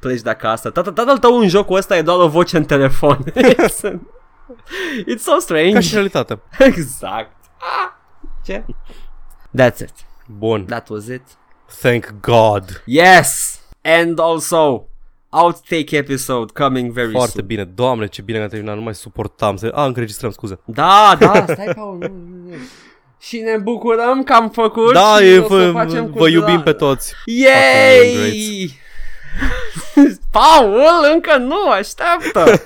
pleci de acasă. Tata, tatăl tău în jocul ăsta e doar o voce în telefon. It's- It's so strange. Ca și realitate. exact. Ah, ce? That's it. Bun. That was it. Thank God. Yes! And also, outtake episode coming very Foarte soon. bine. Doamne, ce bine că am terminat. Nu mai suportam. Să... A, încă registrăm, scuze. Da, da, stai Paul, nu, nu, nu. Și ne bucurăm că am făcut Da, și e, o să vă, facem cu vă iubim drag. pe toți. Yay! Paul, încă nu, așteaptă!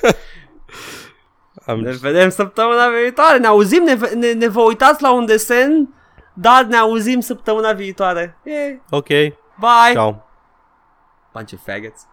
Am... Ne vedem săptămâna viitoare. Ne auzim, ne, ne, ne vă uitați la un desen, dar ne auzim săptămâna viitoare. Yeah. Ok. Bye! Ciao. Bunch of faggots.